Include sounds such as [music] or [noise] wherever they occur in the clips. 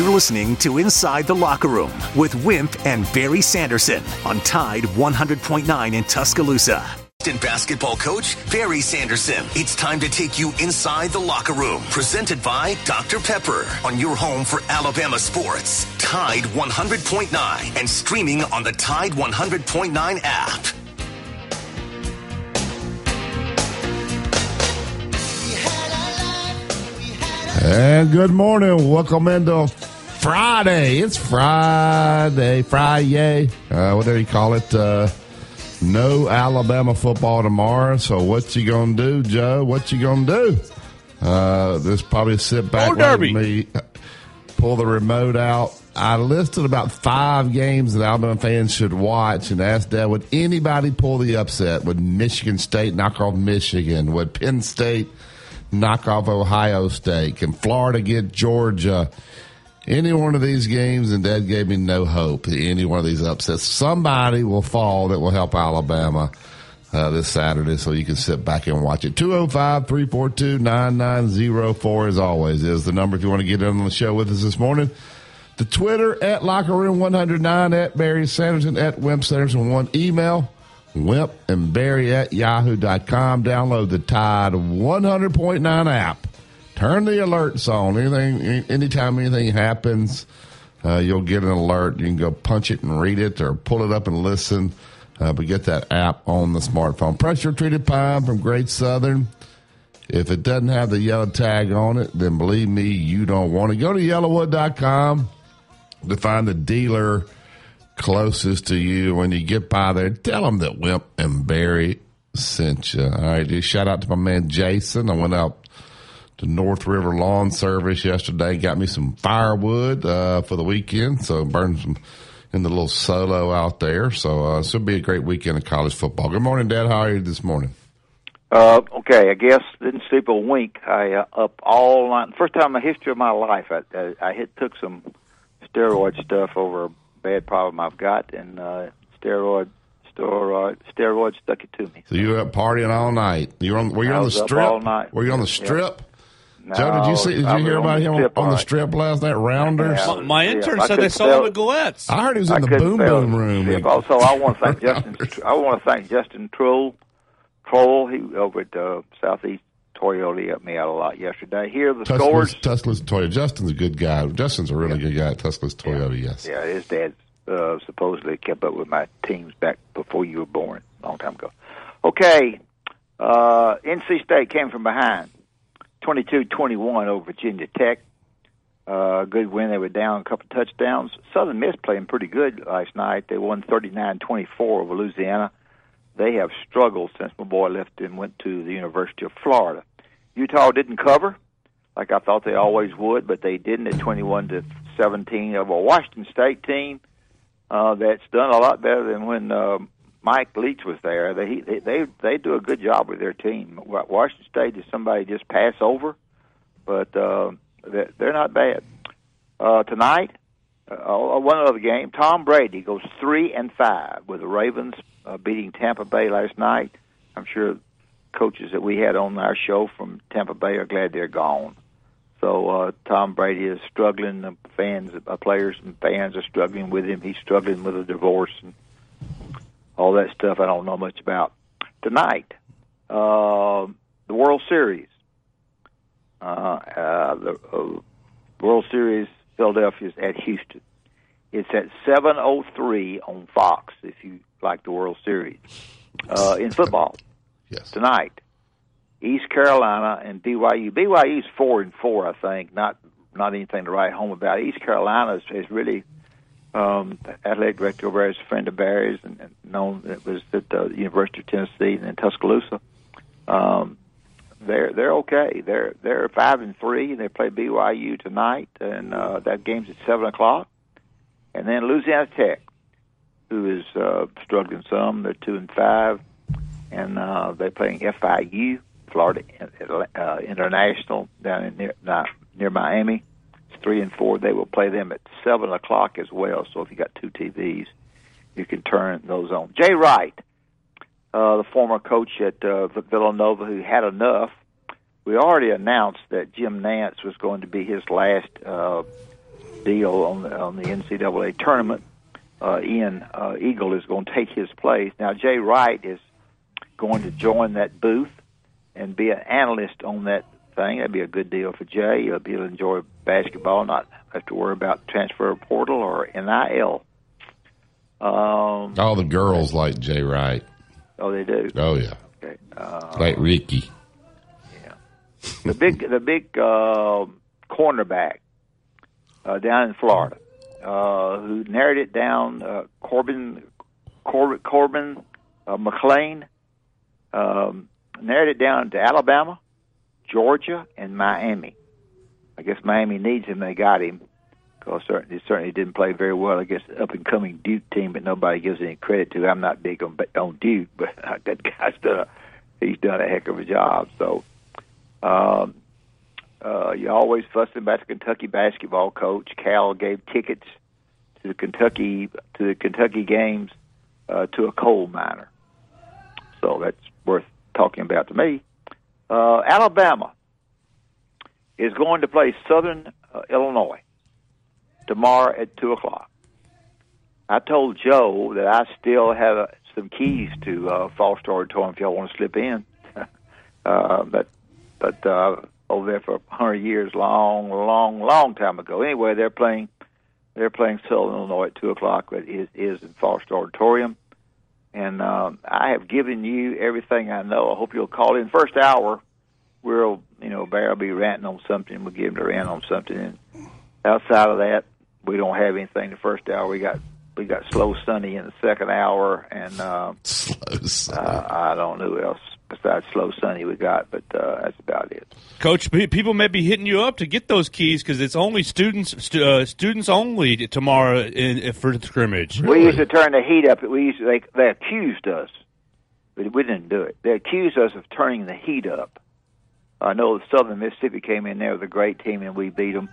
You're listening to Inside the Locker Room with Wimp and Barry Sanderson on Tide 100.9 in Tuscaloosa. Assistant basketball coach Barry Sanderson. It's time to take you inside the locker room. Presented by Dr. Pepper on your home for Alabama sports. Tide 100.9 and streaming on the Tide 100.9 app. And good morning. Welcome into Friday. It's Friday, Friday, uh, whatever you call it. Uh, no Alabama football tomorrow. So what you gonna do, Joe? What you gonna do? Uh, this probably sit back Go with me, pull the remote out. I listed about five games that Alabama fans should watch and asked Dad, would anybody pull the upset? Would Michigan State knock off Michigan? Would Penn State knock off Ohio State? Can Florida get Georgia? Any one of these games, and Dad gave me no hope. Any one of these upsets, somebody will fall that will help Alabama uh, this Saturday, so you can sit back and watch it. 205 342 9904, as always, is the number if you want to get in on the show with us this morning. The Twitter at Locker Room 109 at Barry Sanderson at Wimp Sanderson. One email, Wimp and Barry at yahoo.com. Download the Tide 100.9 app. Turn the alerts on. Anything, anytime anything happens, uh, you'll get an alert. You can go punch it and read it or pull it up and listen. Uh, but get that app on the smartphone. Pressure treated pine from Great Southern. If it doesn't have the yellow tag on it, then believe me, you don't want it. Go to yellowwood.com to find the dealer closest to you. When you get by there, tell them that Wimp and Barry sent you. All right, just shout out to my man Jason. I went out to North River Lawn Service yesterday. Got me some firewood uh, for the weekend, so burned some in the little solo out there. So uh, this will be a great weekend of college football. Good morning, Dad. How are you this morning? Uh, okay, I guess didn't sleep a wink. I uh, up all night. First time in the history of my life, I I, I hit took some steroid stuff over a bad problem I've got, and uh, steroid steroid steroid stuck it to me. So you were up partying all night. You were on? Were you I on the strip? all night. Were you on the strip? No, Joe, did you see? Did I you was hear about him strip, on the strip last night? Rounders. Yeah. My, my intern Yeah, said they saw him at Gallettes. I heard he was in I the boom boom room. see. Also, I want to [laughs] thank Justin. I want to thank Justin Troll. Troll, he over at uh, Southeast Toyota, helped me out a lot yesterday. Here are the Tuscaloosa, scores. Tuscaloosa Toyota. Justin's a good guy. Justin's a really good guy at Tuscaloosa Toyota. Yes. Yeah, his dad uh, supposedly kept up with my teams back before you were born, a long time ago. Okay, uh, NC State came from behind, 22-21 over Virginia Tech. Uh, good win. They were down a couple touchdowns. Southern Miss playing pretty good last night. They won 39-24 over Louisiana. They have struggled since my boy left and went to the University of Florida. Utah didn't cover like I thought they always would, but they didn't at 21 to 17 of a Washington State team uh, that's done a lot better than when uh, Mike Leach was there. They, they they they do a good job with their team. Washington State is somebody just pass over, but uh, they're, not bad. Uh, tonight, uh, one other game. Tom Brady goes three and five with the Ravens uh, beating Tampa Bay last night. I'm sure coaches that we had on our show from Tampa Bay are glad they're gone. So uh, Tom Brady is struggling. The fans, uh, players, and fans are struggling with him. He's struggling with a divorce and all that stuff. I don't know much about tonight. Uh, the World Series. Uh, uh, the uh, World Series, Philadelphia's at Houston. It's at 7:03 on Fox. If you like the World Series uh, in football Yes. tonight. East Carolina and BYU. BYU's four and four, I think. Not not anything to write home about. East Carolina is, is really um, director there is a friend of Barry's and, and known it was at the University of Tennessee and in Tuscaloosa. Um, they're they're okay. They're they're five and three. They play BYU tonight, and uh, that game's at seven o'clock. And then Louisiana Tech, who is uh, struggling some. They're two and five, and uh, they're playing FIU, Florida uh, International, down in near not near Miami. Three and four. They will play them at seven o'clock as well. So if you got two TVs, you can turn those on. Jay Wright, uh, the former coach at uh, Villanova, who had enough. We already announced that Jim Nantz was going to be his last uh, deal on the on the NCAA tournament. Uh, Ian uh, Eagle is going to take his place. Now Jay Wright is going to join that booth and be an analyst on that thing. That'd be a good deal for Jay. He'll enjoy basketball, not have to worry about transfer portal or NIL. Um, All the girls like Jay Wright. oh, they do. Oh yeah, Okay. Uh, like Ricky. Yeah. The big the big uh, cornerback uh, down in Florida uh, who narrowed it down uh, Corbin Corbin, Corbin uh, McClain um, narrowed it down to Alabama, Georgia, and Miami. I guess Miami needs him. They got him because certainly certainly didn't play very well against the up and coming Duke team, but nobody gives any credit to. I'm not big on on Duke, [laughs] but that guy's done a, he's done a heck of a job. So. Um, uh, you always fussing about the Kentucky basketball coach. Cal gave tickets to the Kentucky to the Kentucky games uh, to a coal miner, so that's worth talking about to me. Uh, Alabama is going to play Southern uh, Illinois tomorrow at two o'clock. I told Joe that I still have uh, some keys to uh, Foster Auditorium if y'all want to slip in. [laughs] uh, but but uh, over there for a hundred years, long, long, long time ago. Anyway, they're playing they're playing Southern Illinois at two o'clock. But it is in Foster Auditorium, and um, I have given you everything I know. I hope you'll call in first hour. We'll you know Barry will be ranting on something. We'll give him to rant on something. And outside of that, we don't have anything. The first hour we got we got slow sunny in the second hour, and uh, [laughs] Slow son. uh, I don't know who else besides slow sunny we got, but uh, that's about it. Coach, people may be hitting you up to get those keys because it's only students stu- uh, students only tomorrow in, for the scrimmage. We used to turn the heat up. We used to, they they accused us, but we didn't do it. They accused us of turning the heat up. I know the Southern Mississippi came in there with a great team and we beat them.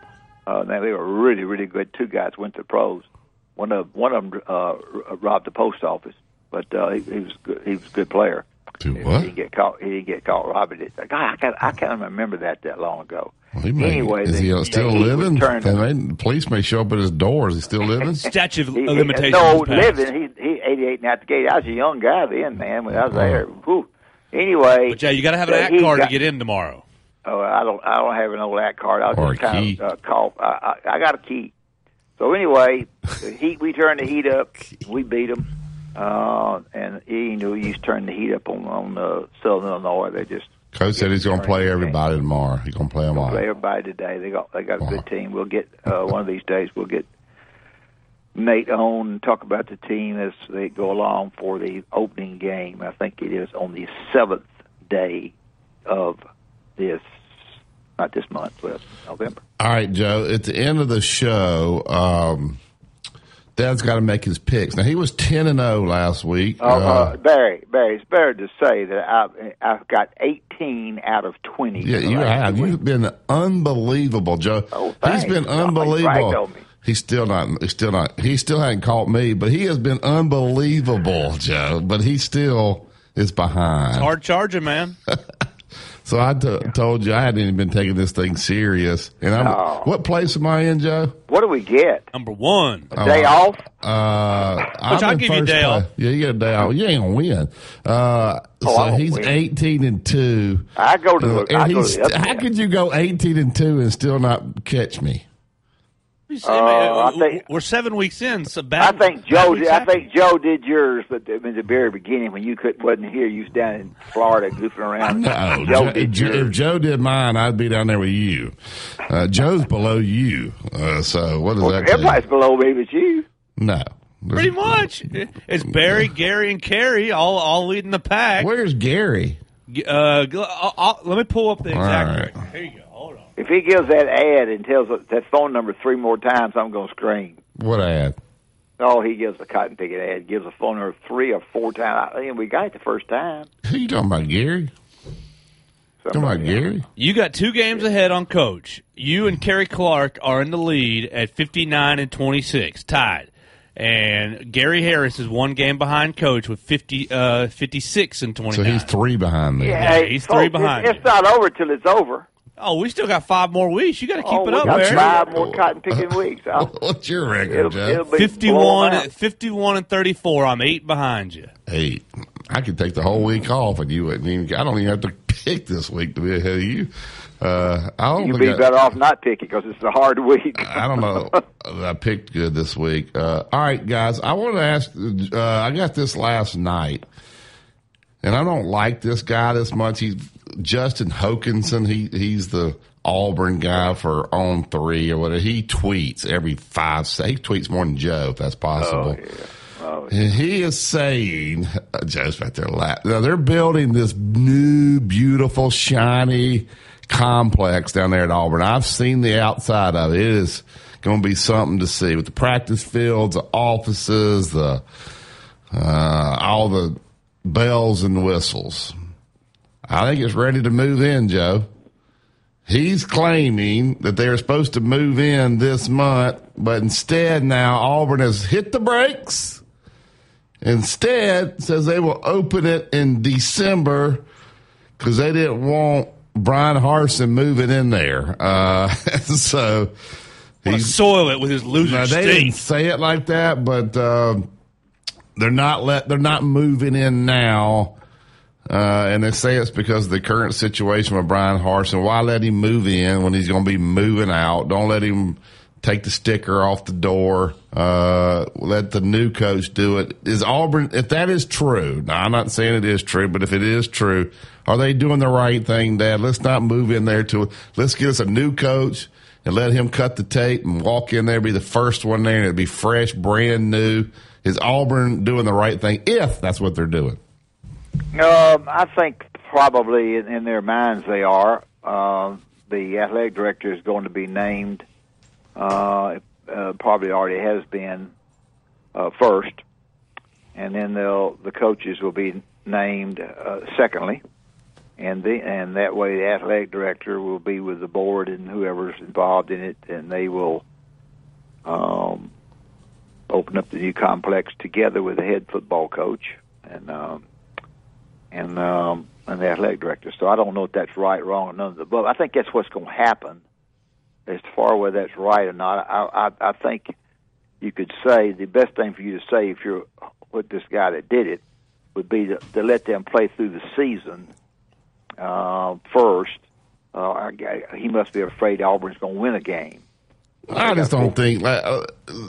Uh, they were really really good. Two guys went to pros. One of one of them uh, robbed the post office, but uh, he, he was good, he was a good player. Do He didn't get caught. He didn't get caught robbing it. God, I can't I can't remember that that long ago. Well, he may- anyway, is the- he still heat was living? turned up. They the police may show up at his door. Is he still [laughs] living? Statute of He, he, limitations. no, living. He he eighty eight and out the gate. I was a young guy then, man. When I was there. Whew. Anyway, But yeah, you got to have an uh, act card got- to get in tomorrow. Oh, I don't. I don't have an old act card. I'll Or just kind of uh, call. I, I, I got a key. So anyway, the heat. We turned the heat up. [laughs] We beat them, uh, and he knew he used to turn the heat up on on uh, Southern Illinois. They just Coach said he's going to play everybody tomorrow. He's going to play them all. play everybody today. They got they got a good team. We'll get uh, one of these days. We'll get Nate on and talk about the team as they go along for the opening game. I think it is on the seventh day of this, not this month, but November. All right, Joe. At the end of the show, um, Dad's got to make his picks. Now he was ten and zero last week. Oh, uh, Barry, Barry, it's better to say that I've I've got eighteen out of twenty. yeah, you have. You've been unbelievable, Joe. Oh, he's thanks. been Oh, you unbelievable. On me. He's still not. He's still not. He still hadn't caught me, but he has been unbelievable, Joe. But he still is behind. It's Hard charging, man. [laughs] So I t- told you I hadn't even been taking this thing serious. And I'm, No. what place am I in, Joe? What do we get? Number one. A day off? Uh, Coach, I'm I'll give you a first day place. off. Yeah, you get a day off. You ain't gonna win. Uh, Oh, so won't he's win. 18 and two. I go to the. Uh, I go he's, to the how could you go 18 and two and still not catch me? I think- We're seven weeks in. So I think Joe. Did, I think Joe did yours, but in the very beginning when you couldn't wasn't here, you was down in Florida goofing around. No, Joe did Jo- if. Joe did mine, I'd be down there with you. Uh, Joe's below you. Uh, so what does Well, that tell you? everybody's below me but you. No. Pretty much. It's Barry, Gary, and Carrie all all leading the pack. Where's Gary? Uh, I'll, I'll- let me pull up the exact. All right. record. Here you go. Hold on. If he gives that ad and tells that phone number three more times, I'm going to scream. What ad? Oh, he gives a cotton picket ad, gives a phone number three or four times. I mean, we got it the first time. Who you talking about, Gary? Talking about Somebody- Gary? You got two games ahead on coach. You and Kerry Clark are in the lead at 59 and 26, tied. And Gary Harris is one game behind coach with 50, uh, 56 and So he's three behind me. Yeah, he's three behind It's, you. it's not over till it's over. Oh, we still got five more weeks. You got to keep oh, it up, got Barry. five more cotton picking weeks. [laughs] I'll- What's your record, It'll, Joe? it'll 51, 51 and 34. I'm eight behind you. Eight. I could take the whole week off, and you wouldn't even. I don't even have to [laughs] pick this week to be ahead of you. Uh, I don't You'd think be I- better off not picking because it's a hard week. I don't know. [laughs] I picked good this week. Uh, all right, guys. I want to ask. Uh, I got this last night, and I don't like this guy this much. He's Justin Hokanson. He he's the Auburn guy for on three or whatever. He tweets every five. He tweets more than Joe, if that's possible. And he is saying, uh, Joe's right there laughing. Now, they're building this new, beautiful, shiny complex down there at Auburn. I've seen the outside of it. It is going to be something to see with the practice fields, the offices, the uh, all the bells and whistles. I think it's ready to move in, Joe. He's claiming that they were supposed to move in this month, but instead now Auburn has hit the brakes. Instead, says they will open it in December because they didn't want Bryan Harsin moving in there. Uh, [laughs] so he's soil it with his loser now, they didn't say it like that, but um they're not let they're not moving in now. Uh, and they say it's because of the current situation with Bryan Harsin. Why let him move in when he's going to be moving out? Don't let him take the sticker off the door. Uh, let the new coach do it. Is Auburn, if that is true, now I'm not saying it is true, but if it is true, are they doing the right thing, Dad? Let's not move in there to, let's get us a new coach and let him cut the tape and walk in there, be the first one there, and it'd be fresh, brand new. Is Auburn doing the right thing if that's what they're doing? Um, I think probably in, in their minds they are. Uh, the athletic director is going to be named. Uh, uh, probably already has been uh, first, and then they'll the coaches will be named uh, secondly, and the and that way the athletic director will be with the board and whoever's involved in it, and they will um, open up the new complex together with the head football coach and. Um, and um, and the athletic director. So I don't know if that's right, wrong, or none of the above. I think that's what's going to happen. As far as whether that's right or not, I, I I think you could say the best thing for you to say if you're with this guy that did it would be to, to let them play through the season uh, first. Uh, I, I- he must be afraid Auburn's going to win a game. I just don't think, like, uh,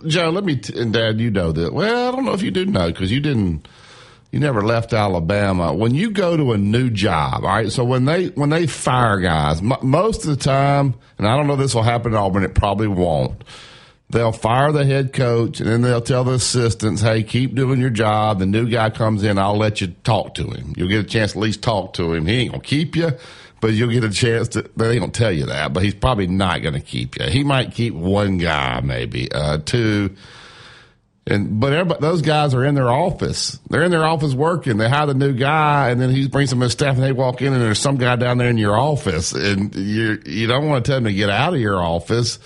Joe. Let me t- and Dad, you know that. Well, I don't know if you do know because you didn't. You never left Alabama. When you go to a new job, all right. So when they when they fire guys, m- most of the time, and I don't know this will happen at Auburn. It probably won't. They'll fire the head coach, and then they'll tell the assistants, "Hey, keep doing your job." The new guy comes in, I'll let you talk to him. You'll get a chance to at least talk to him. He ain't gonna keep you, but you'll get a chance to. They gonna tell you that, but he's probably not gonna keep you. He might keep one guy, maybe uh, two. And but those guys are in their office. They're in their office working. They hire the new guy, and then he brings some of his staff, and they walk in, and there's some guy down there in your office, and you you don't want to tell them to get out of your office.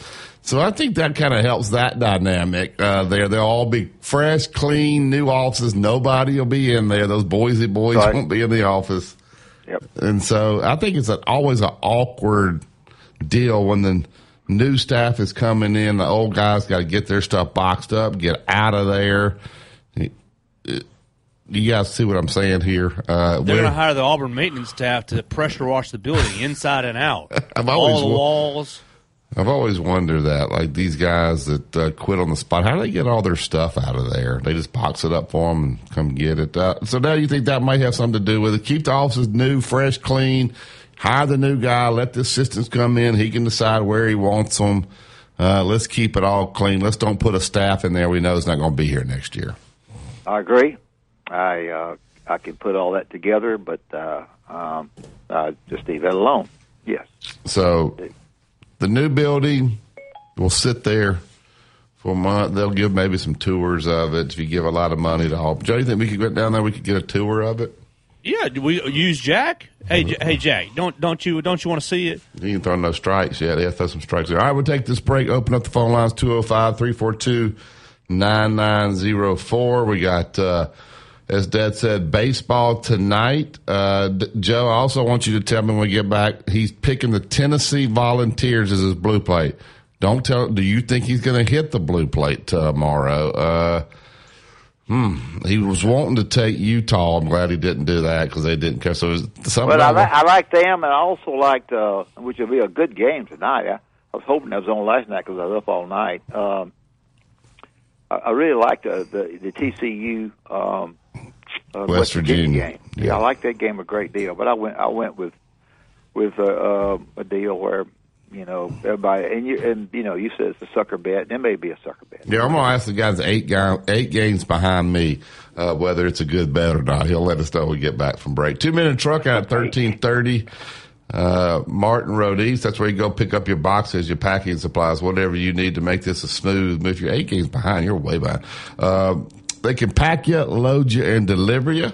So I think that kind of helps that dynamic uh, there. They'll all be fresh, clean, new offices. Nobody will be in there. Those Boise boys Right. won't be in the office. Yep. And so I think it's an, always an awkward deal when the new staff is coming in. The old guys got to get their stuff boxed up, get out of there. You guys see what I'm saying here? Uh, They're going to hire the Auburn maintenance staff to pressure wash the building inside and out. [laughs] I've always All the walls. I've always wondered that, like these guys that uh, quit on the spot, how do they get all their stuff out of there? They just box it up for them and come get it. Uh, so now you think that might have something to do with it? Keep the offices new, fresh, clean. Hire the new guy. Let the assistants come in. He can decide where he wants them. Uh, let's keep it all clean. Let's don't put a staff in there we know is not going to be here next year. I agree. I uh, I can put all that together, but uh, um, uh, just leave that alone. Yes. So the new building will sit there for a month. They'll give maybe some tours of it if you give a lot of money to all. Joe, you think we could get down there? We could get a tour of it. Yeah, do we use Jack? Hey, J- hey, Jack, don't don't you don't you want to see it? He ain't throwing no strikes yet. They throw some strikes. All right, we'll take this break. Open up the phone lines 205 342 9904. We got uh, as Dad said, baseball tonight. Uh, Joe, I also want you to tell me when we get back, he's picking the Tennessee Volunteers as his blue plate. Don't tell. Do you think he's going to hit the blue plate tomorrow? Uh, hmm. He was wanting to take Utah. I'm glad he didn't do that because they didn't. Cause so something. But I, li- I like them, and I also liked, uh, which will be a good game tonight. I, I was hoping that was on last night because I was up all night. Um, I, I really liked the the, the TCU um, uh, West, West Virginia. Virginia, game. Yeah. yeah. I like that game a great deal. But I went I went with with uh, uh, a deal where you know, everybody, and you, and you know, you said it's a sucker bet. It may be a sucker bet. Yeah, I'm gonna ask the guys eight guy, eight games behind me uh, whether it's a good bet or not. He'll let us know when we get back from break. Two Men and a Truck out at thirteen thirty. Uh, Martin Road East. That's where you go pick up your boxes, your packing supplies, whatever you need to make this a smooth move. If you're eight games behind, you're way behind. Uh, they can pack you, load you, and deliver you.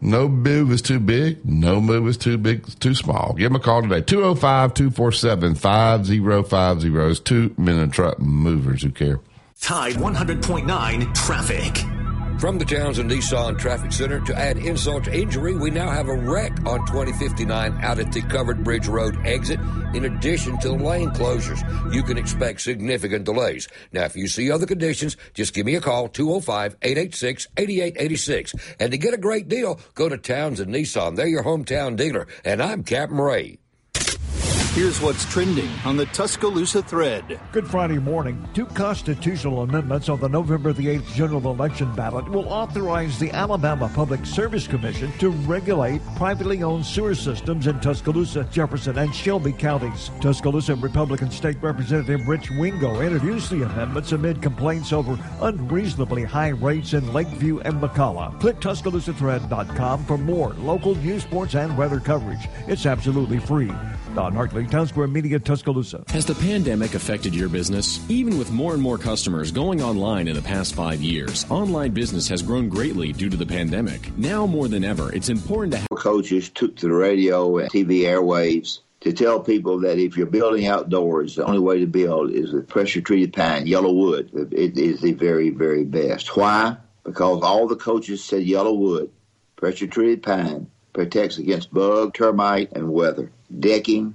No move is too big. No move is too big, too small. Give them a call today. 205 247 5050 is Two Men and a Truck movers who care. Tide 100.9 traffic. From the Townsend Nissan Traffic Center to add insult to injury, we now have a wreck on 2059 out at the Covered Bridge Road exit, in addition to the lane closures. You can expect significant delays. Now, if you see other conditions, just give me a call, 205-886-8886. And to get a great deal, go to Townsend Nissan. They're your hometown dealer. And I'm Captain Ray. Here's what's trending on the Tuscaloosa thread. Good Friday morning. Two constitutional amendments on the November the 8th general election ballot will authorize the Alabama Public Service Commission to regulate privately owned sewer systems in Tuscaloosa, Jefferson, and Shelby counties. Tuscaloosa Republican State Representative Rich Wingo introduced the amendments amid complaints over unreasonably high rates in Lakeview and McCalla. Click TuscaloosaThread.com for more local news, sports, and weather coverage. It's absolutely free. Don Hartley, Town Square Media, Tuscaloosa. Has the pandemic affected your business? Even with more and more customers going online in the past five years, online business has grown greatly due to the pandemic. Now more than ever, it's important to have coaches took to the radio and TV airwaves to tell people that if you're building outdoors, the only way to build is with pressure treated pine, yellow wood. It is the very, very best. Why? Because all the coaches said yellow wood, pressure treated pine, protects against bug, termite, and weather decking,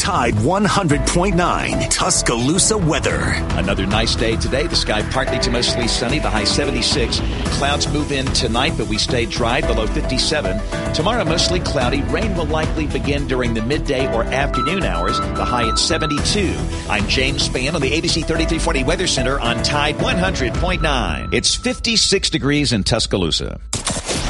Tide 100.9 Tuscaloosa weather. Another nice day today. The sky partly to mostly sunny, the high 76. Clouds move in tonight, but we stay dry below 57. Tomorrow, mostly cloudy. Rain will likely begin during the midday or afternoon hours, the high at 72. I'm James Spann on the ABC 3340 Weather Center on Tide 100.9. It's 56 degrees in Tuscaloosa.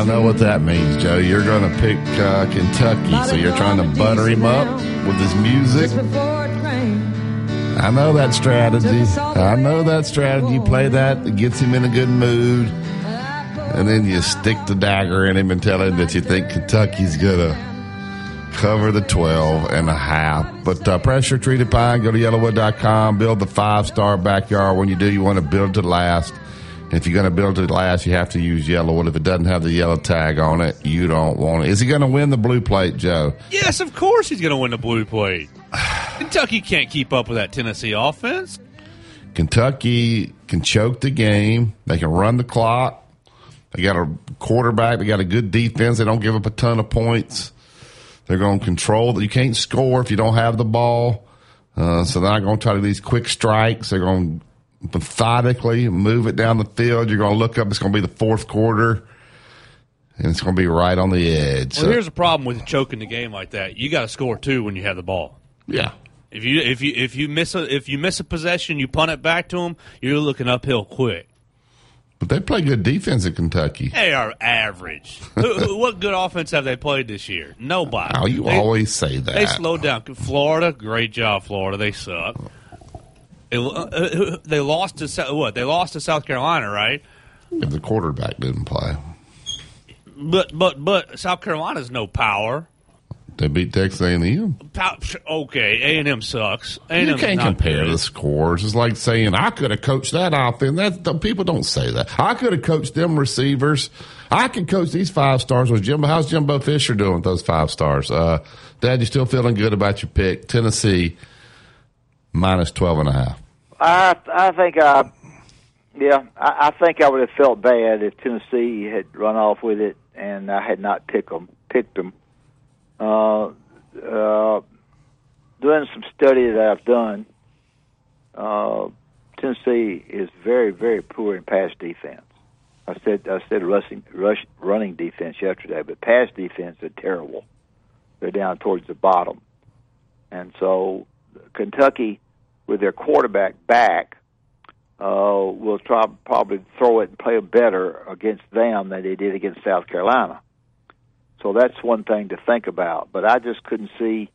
I know what that means, Joe. You're going to pick uh, Kentucky, so you're trying to butter him up with his music. I know that strategy. I know that strategy. You play that, it gets him in a good mood. And then you stick the dagger in him and tell him that you think Kentucky's going to cover the 12 and a half. But uh, pressure treated pine, go to yellowwood.com, build the five star backyard. When you do, you want to build to last. If you're going to build a glass, you have to use yellow wood. If it doesn't have the yellow tag on it, you don't want it. Is he going to win the blue plate, Joe? Yes, of course he's going to win the blue plate. [sighs] Kentucky can't keep up with that Tennessee offense. Kentucky can choke the game. They can run the clock. They got a quarterback. They got a good defense. They don't give up a ton of points. They're going to control. You can't score if you don't have the ball. Uh, so they're not going to try to do these quick strikes. They're going to methodically move it down the field. You're going to look up. It's going to be the fourth quarter, and it's going to be right on the edge. Well, so, here's the problem with choking the game like that. You got to score two when you have the ball. Yeah. If you if you if you miss a if you miss a possession, you punt it back to them. You're looking uphill quick. But they play good defense at Kentucky. They are average. [laughs] What good offense have they played this year? Nobody. Oh, you They- always say that. They slowed down. Florida, great job, Florida. They suck. They, uh, they lost to what? They lost to South Carolina, right? if the quarterback didn't play. But but but South Carolina's no power. They beat Texas A&M. Okay, A and M sucks. A&M's You can't compare good. the scores. It's like saying I could have coached that offense. That the, people don't say that. I could have coached them receivers. I could coach these five stars. Was Jimbo? How's Jimbo Fisher doing with those five stars? Uh, Dad, you still feeling good about your pick? Tennessee minus twelve and a half. I I think I yeah I, I think I would have felt bad if Tennessee had run off with it and I had not picked them picked them. Uh, uh, doing some study that I've done, uh, Tennessee is very very poor in pass defense. I said I said rushing rush running defense yesterday, but pass defense are terrible. They're down towards the bottom, and so Kentucky with their quarterback back, uh, will try probably throw it and play better against them than they did against South Carolina. So that's one thing to think about. But I just couldn't see,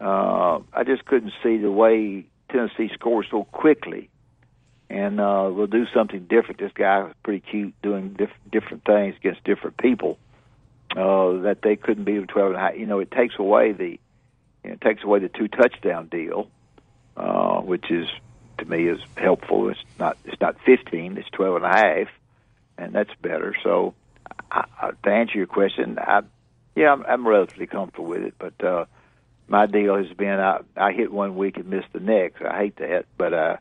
uh, I just couldn't see the way Tennessee scores so quickly, and uh, will do something different. This guy was pretty cute, doing diff- different things against different people. Uh, that they couldn't beat them twelve and a half. You know, it takes away the, it takes away the two touchdown deal uh, which is to me is helpful. It's not it's not 15, it's 12 and a half, and that's better. So, I, I, to answer your question, I yeah, I'm, I'm relatively comfortable with it. But uh, my deal has been I, I hit one week and missed the next. I hate that, but uh,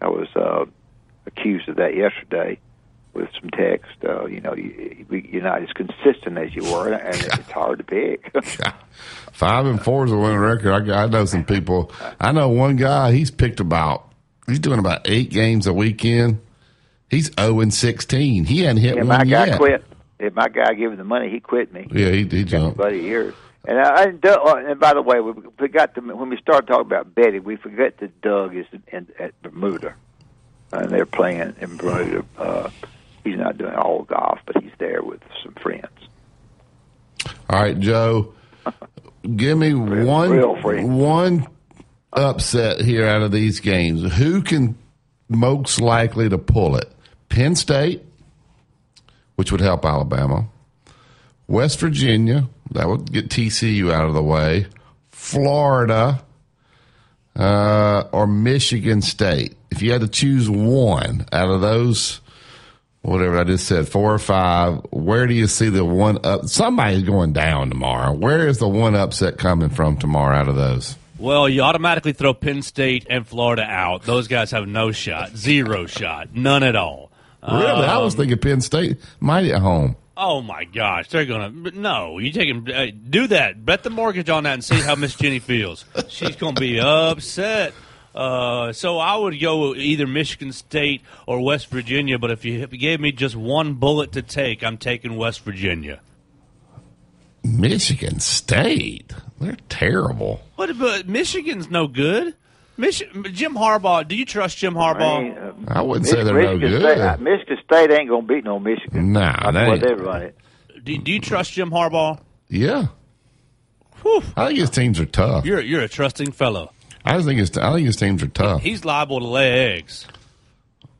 I was uh, accused of that yesterday with some text. Uh, you know, you, you're not as consistent as you were, and [laughs] it's hard to pick. [laughs] Five and four is a winning record. I, I know some people. I know one guy. He's picked about. He's doing about eight games a weekend. He's zero and sixteen. He hadn't hit yeah, one my guy yet. quit. If my guy gave him the money, he quit me. Yeah, he, he jumped. buddy yours. And I, I Doug, oh, and by the way, we forgot to when we started talking about betting, we forgot that Doug is in, at Bermuda, and they're playing in Bermuda. Uh, he's not doing all golf, but he's there with some friends. All right, Joe. Give me one real one upset here out of these games. Who can most likely to pull it? Penn State, which would help Alabama. West Virginia, that would get TCU out of the way. Florida, uh, or Michigan State. If you had to choose one out of those, whatever I just said, four or five, where do you see the one up? Somebody's going down tomorrow. Where is the one upset coming from tomorrow out of those? Well, you automatically throw Penn State and Florida out. Those guys have no shot, zero shot, none at all. Really? I was Um, thinking Penn State might at home. Oh my gosh, they're gonna no. You take him, uh, do that. Bet the mortgage on that and see how Miss Jenny feels. She's gonna be upset. Uh, so I would go either Michigan State or West Virginia. But if you gave me just one bullet to take, I'm taking West Virginia. Michigan State. They're terrible. But, but Michigan's no good. Mich- Jim Harbaugh. Do you trust Jim Harbaugh? I wouldn't say they're no Michigan good. State, uh, Michigan State ain't going to beat no Michigan. Nah, That's they why ain't. they run it. Do, do you trust Jim Harbaugh? Yeah. I think his teams are tough. You're you're a trusting fellow. I just think his I think his teams are tough. He's liable to lay eggs.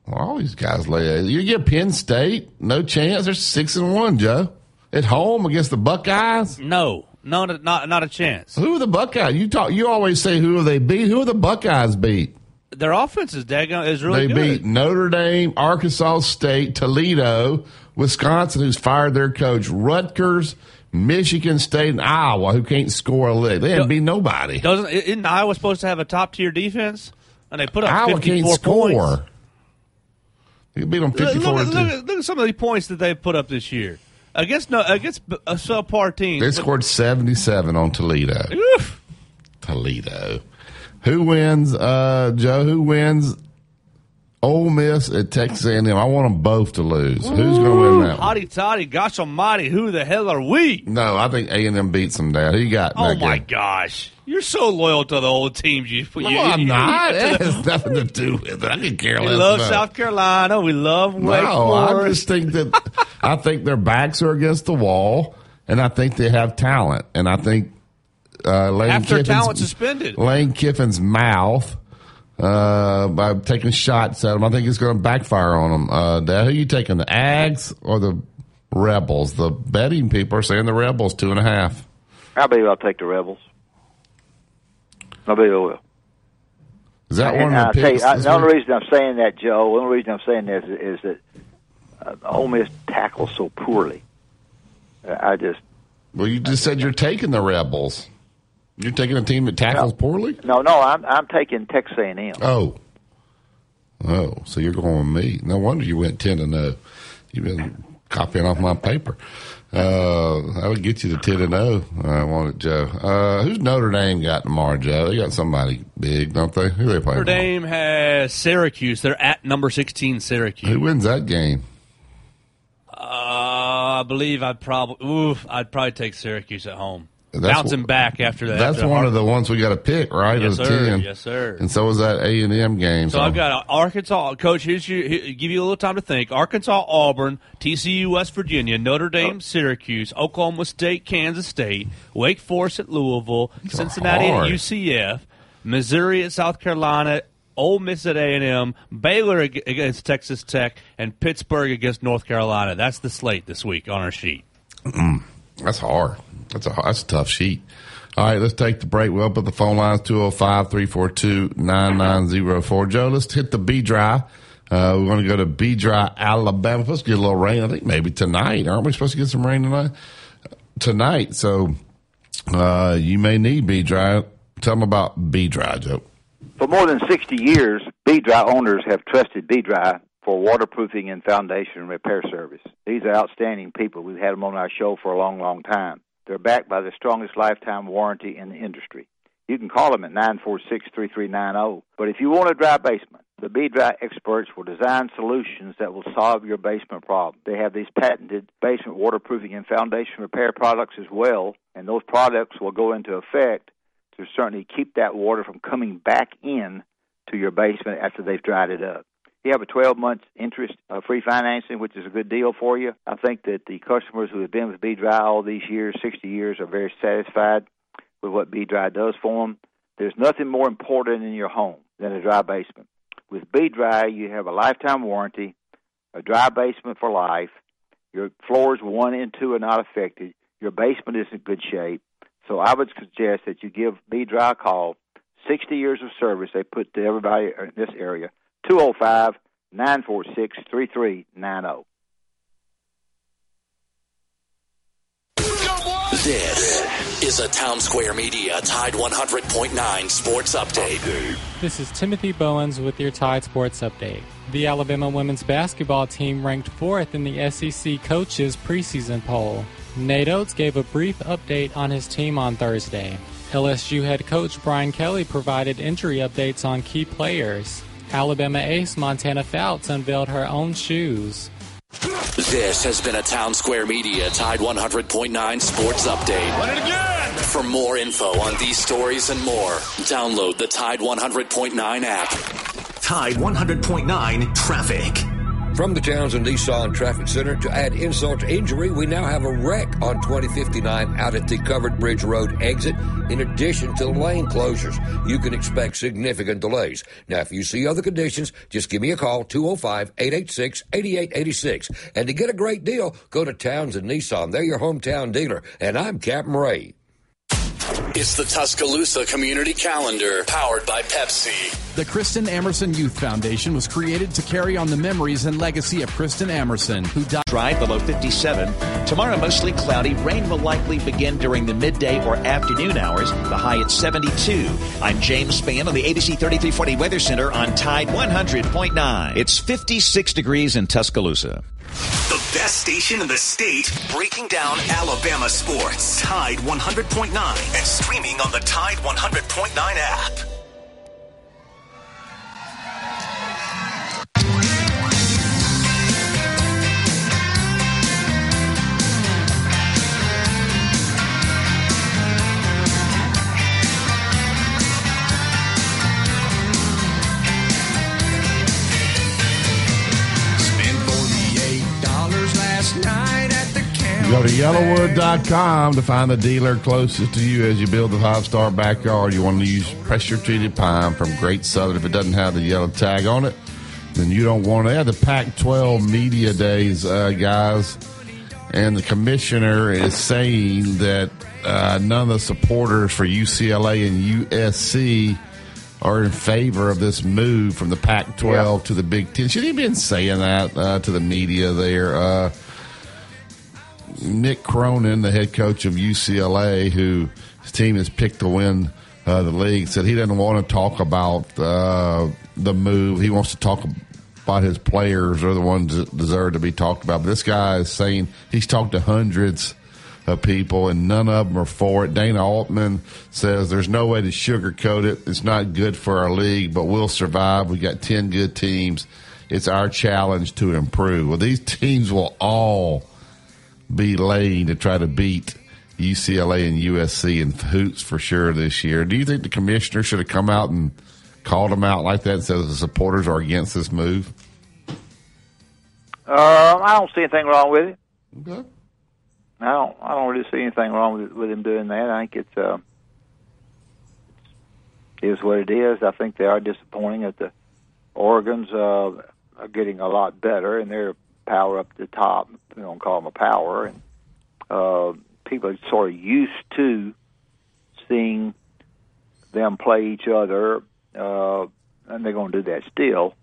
Well, all these guys lay. eggs. You get Penn State, no chance. They're six and one, Joe. At home against the Buckeyes. No, no, not not a chance. Who are the Buckeyes? You talk. You always say who are they beat? Who are the Buckeyes beat? Their offense is daggone is really they good. beat Notre Dame, Arkansas State, Toledo, Wisconsin, who's fired their coach, Rutgers, Michigan State, and Iowa, who can't score a lick. They didn't beat nobody. Doesn't isn't Iowa supposed to have a top tier defense? And they put up Iowa fifty can't four score. points. You beat them Look, fifty-four. look, look, at- look at some of the points that they've put up this year against no against a subpar team. They scored seventy-seven on Toledo. Toledo. Who wins, uh, Joe? Who wins Ole Miss at Texas A&M. I want them both to lose. Who's going to win that? Hotty toddy, gosh almighty, who the hell are we? No, I think A&M beats them down. Who you got? Oh my game? gosh, you're so loyal to the old teams. You, No, you, I'm you- not. [laughs] It has nothing to do with it. I can care less. We love South Carolina. We love Wake No, I just think that [laughs] I think their backs are against the wall, and I think they have talent, and I think uh, Lane Half their Kiffin's, talent suspended. Lane Kiffin's mouth uh, by taking shots at them. I think it's going to backfire on them. Uh, Dad, who you taking, the Ags or the Rebels? The betting people are saying the Rebels two and a half. I believe I'll take the Rebels. I believe I will. Is that And one of the tell you. I, the only reason I'm saying that, Joe, the only reason I'm saying this is, is that uh, Ole Miss tackles so poorly. Uh, I just Well, you just said you're taking the Rebels. You're taking a team that tackles poorly. no, no. I'm I'm taking Texas A&M. Oh. Oh, so you're going with me. No wonder you went 10 to no. You've been copying off my paper. Uh, I would get you to 10 to no. I want it, Joe. Uh, who's Notre Dame got tomorrow, Joe? They got somebody big, don't they? Who they playing? Notre Dame has Syracuse. They're at number 16 Syracuse. Who wins that game? Uh, I believe I'd probably oof, I'd probably take Syracuse at home. That's Bouncing back after that. That's after one Ar- of the ones we got to pick, right? Yes, sir. 10. Yes, sir. And so is that A and M game. So I've got Arkansas. Coach, here's you. here- give you a little time to think. Arkansas, Auburn, TCU, West Virginia, Notre Dame, oh. Syracuse, Oklahoma State, Kansas State, Wake Forest at Louisville, Cincinnati at. UCF, Missouri at South Carolina, Ole Miss at A and M, Baylor against Texas Tech, and Pittsburgh against North Carolina. That's the slate this week on our sheet. Mm. That's hard. That's a that's a tough sheet. All right, let's take the break. We'll put the phone lines 205 342 9904. Joe, let's hit the B dry. Uh, we're going to go to B dry, Alabama. Supposed to get a little rain, I think maybe tonight. Aren't we supposed to get some rain tonight? Tonight. So uh, you may need B dry. Tell them about B dry, Joe. For more than 60 years, B-Dry owners have trusted B-Dry for waterproofing and foundation repair service. These are outstanding people. We've had them on our show for a long, long time. They're backed by the strongest lifetime warranty in the industry. You can call them at 946-3390. oh. But if you want a dry basement, the B-Dry experts will design solutions that will solve your basement problem. They have these patented basement waterproofing and foundation repair products as well, and those products will go into effect to certainly keep that water from coming back in to your basement after they've dried it up. You have a 12 month interest uh, free financing, which is a good deal for you. I think that the customers who have been with B Dry all these years, 60 years, are very satisfied with what B Dry does for them. There's nothing more important in your home than a dry basement. With B Dry, you have a lifetime warranty, a dry basement for life. Your floors one and two are not affected. Your basement is in good shape. So I would suggest that you give B Dry a call. 60 years of service they put to everybody in this area. 205 946 3390. This is a Town Square Media Tide 100.9 Sports Update. This is Timothy Bowens with your Tide Sports Update. The Alabama women's basketball team ranked fourth in the SEC coaches preseason poll. Nate Oats gave a brief update on his team on Thursday. LSU head coach Brian Kelly provided injury updates on key players. Alabama ace Montana Fouts unveiled her own shoes. This has been a Town Square Media Tide 100.9 Sports Update. Run it again! For more info on these stories and more, download the Tide 100.9 app. Tide 100.9 traffic. From the Townsend Nissan Traffic Center, to add insult to injury, we now have a wreck on 2059 out at the Covered Bridge Road exit, in addition to lane closures. You can expect significant delays. Now, if you see other conditions, just give me a call, 205-886-8886. And to get a great deal, go to Townsend Nissan. They're your hometown dealer. And I'm Captain Ray. It's the Tuscaloosa Community Calendar, powered by Pepsi. The Kristen Emerson Youth Foundation was created to carry on the memories and legacy of Kristen Emerson, who died. Dry below 57. Tomorrow, mostly cloudy. Rain will likely begin during the midday or afternoon hours. The high at 72. I'm James Spann on the ABC 3340 Weather Center on Tide 100.9. It's 56 degrees in Tuscaloosa. The best station in the state, breaking down Alabama sports. Tide 100.9 and streaming on the Tide 100.9 app. yellowwood.com to find the dealer closest to you as you build the five star backyard. You want to use pressure treated pine from Great Southern. If it doesn't have the yellow tag on it, then you don't want it. They had the Pac 12 media days, uh, guys, and the commissioner is saying that uh, none of the supporters for UCLA and USC are in favor of this move from the Pac 12 yeah. to the Big Ten. Should he have been saying that uh, to the media there? Mick Cronin, the head coach of UCLA, who his team has picked to win uh, the league, said he doesn't want to talk about uh, the move. He wants to talk about his players are the ones that deserve to be talked about. But this guy is saying he's talked to hundreds of people, and none of them are for it. Dana Altman says there's no way to sugarcoat it. It's not good for our league, but we'll survive. We got 10 good teams. It's our challenge to improve. Well, these teams will all be laying to try to beat UCLA and USC in hoots for sure this year. Do you think the commissioner should have come out and called them out like that and said the supporters are against this move? Uh, I don't see anything wrong with it. Okay. I don't. I don't really see anything wrong with with him doing that. I think it's uh, is what it is. I think they are disappointing that the Oregon's uh, are getting a lot better, and they're power up the top. We don't call them a power, and uh, people are sort of used to seeing them play each other, uh, and they're going to do that still.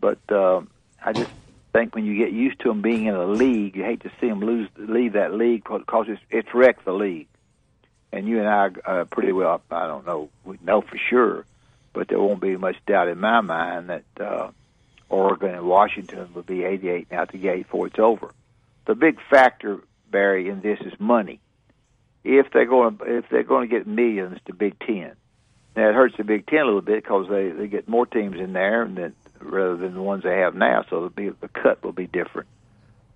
But uh, I just think when you get used to them being in a league, you hate to see them lose leave that league because it's it's wrecked the league. And you and I uh, pretty well, I don't know, we know for sure, but there won't be much doubt in my mind that uh, Oregon and Washington will be 88 out the gate before it's over. The big factor, Barry, in this is money. If they're going if they're going to get millions to Big Ten, now it hurts the Big Ten a little bit because they they get more teams in there and then rather than the ones they have now, so the the cut will be different.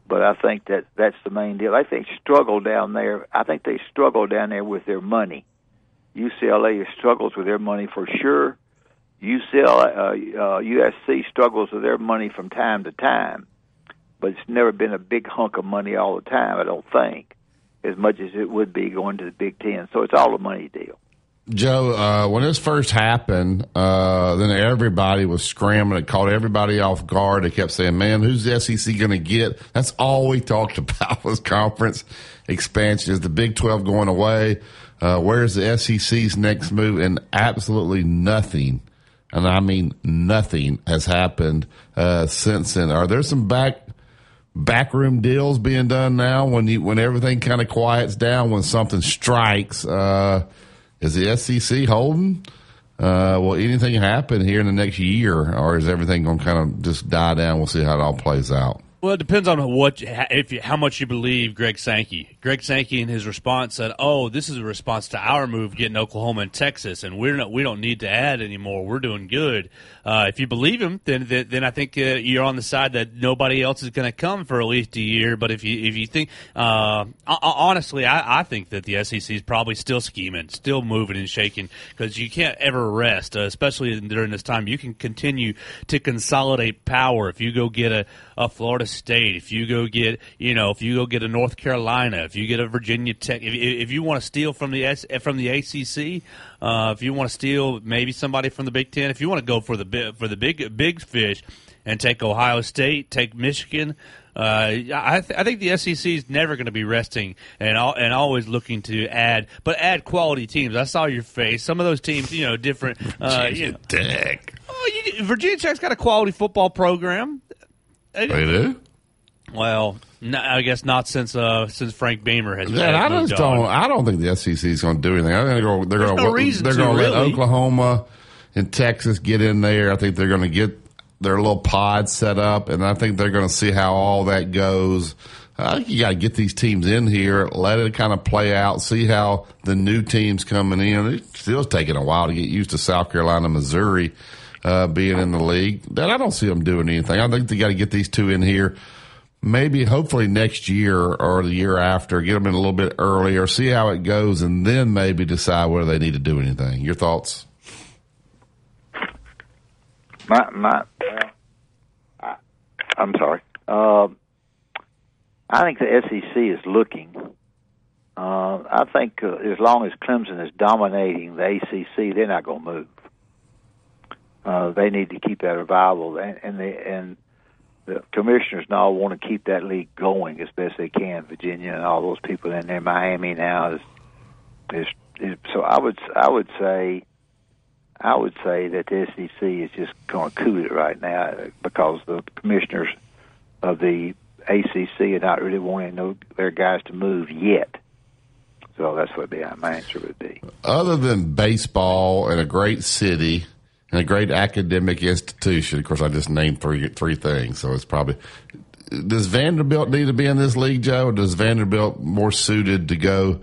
But I think that that's the main deal. I think struggle down there. I think they struggle down there with their money. UCLA struggles with their money for sure. UCLA, uh, uh, USC struggles with their money from time to time, but it's never been a big hunk of money all the time. I don't think as much as it would be going to the Big Ten. So it's all a money deal. Joe, uh, when this first happened, uh, then everybody was scrambling. It caught everybody off guard. They kept saying, "Man, who's the SEC going to get?" That's all we talked [laughs] about was conference expansion. Is the Big Twelve going away? Uh, where's the SEC's next move? And absolutely nothing, and I mean nothing, has happened uh, since then. Are there some back backroom deals being done now? When you when everything kind of quiets down, when something strikes? Uh, is the SEC holding? Uh, will anything happen here in the next year, or is everything going to kind of just die down? We'll see how it all plays out. Well, it depends on what if you, how much you believe Greg Sankey. Greg Sankey in his response said, "Oh, this is a response to our move getting Oklahoma and Texas, and we're not we don't need to add anymore. We're doing good." Uh, if you believe him, then then, then I think uh, you're on the side that nobody else is going to come for at least a year. But if you if you think uh, honestly, I, I think that the SEC is probably still scheming, still moving and shaking because you can't ever rest, uh, especially during this time. You can continue to consolidate power if you go get a, a Florida State, if you go get, you know, if you go get a North Carolina, if you get a Virginia Tech, if, if you want to steal from the S, from the ACC, uh, if you want to steal maybe somebody from the Big Ten, if you want to go for the for the big big fish and take Ohio State, take Michigan. Uh, I, th- I think the SEC is never going to be resting and al- and always looking to add, but add quality teams. I saw your face. Some of those teams, you know, different. Uh, [laughs] Virginia you know, Tech. Oh, you, Virginia Tech's got a quality football program. They do. Well, no, I guess not since uh, since Frank Beamer has. Yeah, I just don't. On. I don't think the SEC is going to do anything. I think they're going. They're going. they're going to let Oklahoma and Texas get in there. I think they're going to get their little pod set up, and I think they're going to see how all that goes. I think you got to get these teams in here, let it kind of play out, see how the new teams coming in. It's still taking a while to get used to South Carolina, Missouri uh, being in the league. That I don't see them doing anything. I think they got to get these two in here maybe hopefully next year or the year after, get them in a little bit earlier, see how it goes, and then maybe decide whether they need to do anything. Your thoughts? My my, I, I'm sorry. Uh, I think the SEC is looking. Uh, I think uh, as long as Clemson is dominating the ACC, they're not going to move. Uh, they need to keep that viable, and and, they, and the commissioners now want to keep that league going as best they can. Virginia and all those people in there, Miami now is is, is so. I would I would say I would say that the SEC is just going to cool it right now uh, because the commissioners of the ACC are not really wanting no, their guys to move yet. So that's what my answer would be. Other than baseball and a great city and a great academic institution, of course, I just named three three things. So it's probably does Vanderbilt need to be in this league, Joe? Or does Vanderbilt more suited to go?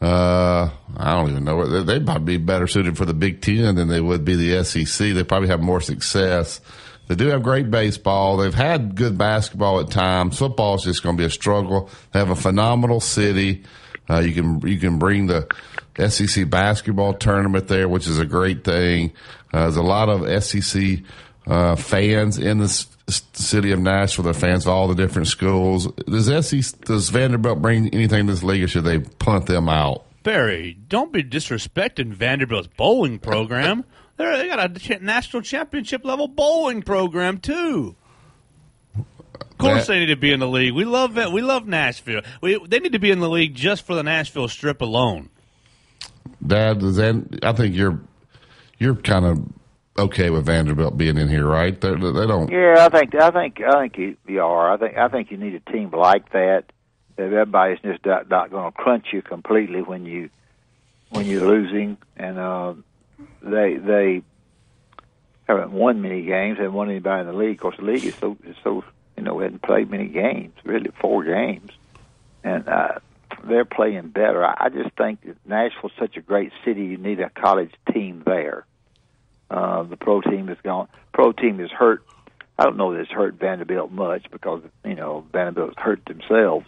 Uh, I don't even know. They'd probably be better suited for the Big Ten than they would be the SEC. They probably have more success. They do have great baseball. They've had good basketball at times. Football is just going to be a struggle. They have a phenomenal city. Uh, you can you can bring the SEC basketball tournament there, which is a great thing. Uh, there's a lot of SEC uh, fans in the city of Nashville. They're fans of all the different schools. Does SEC does Vanderbilt bring anything to this league, or should they punt them out? Barry, don't be disrespecting Vanderbilt's bowling program. [laughs] They're, they got a national championship level bowling program too. Of course, that, they need to be in the league. We love it. We love Nashville. We, they need to be in the league just for the Nashville Strip alone. Dad, that, I think you're you're kind of okay with Vanderbilt being in here, right? They do not Yeah, I think I think I think you, you are. I think I think you need a team like that. That everybody's just not, not going to crunch you completely when you when you're losing, and uh, they they haven't won many games, haven't won anybody in the league. Of course, the league is so is so you know, we hadn't played many games, really four games, and uh, they're playing better. I, just think that Nashville's such a great city. You need a college team there. Uh, the pro team is gone. Pro team is hurt. I don't know that it's hurt Vanderbilt much because you know Vanderbilt's hurt themselves.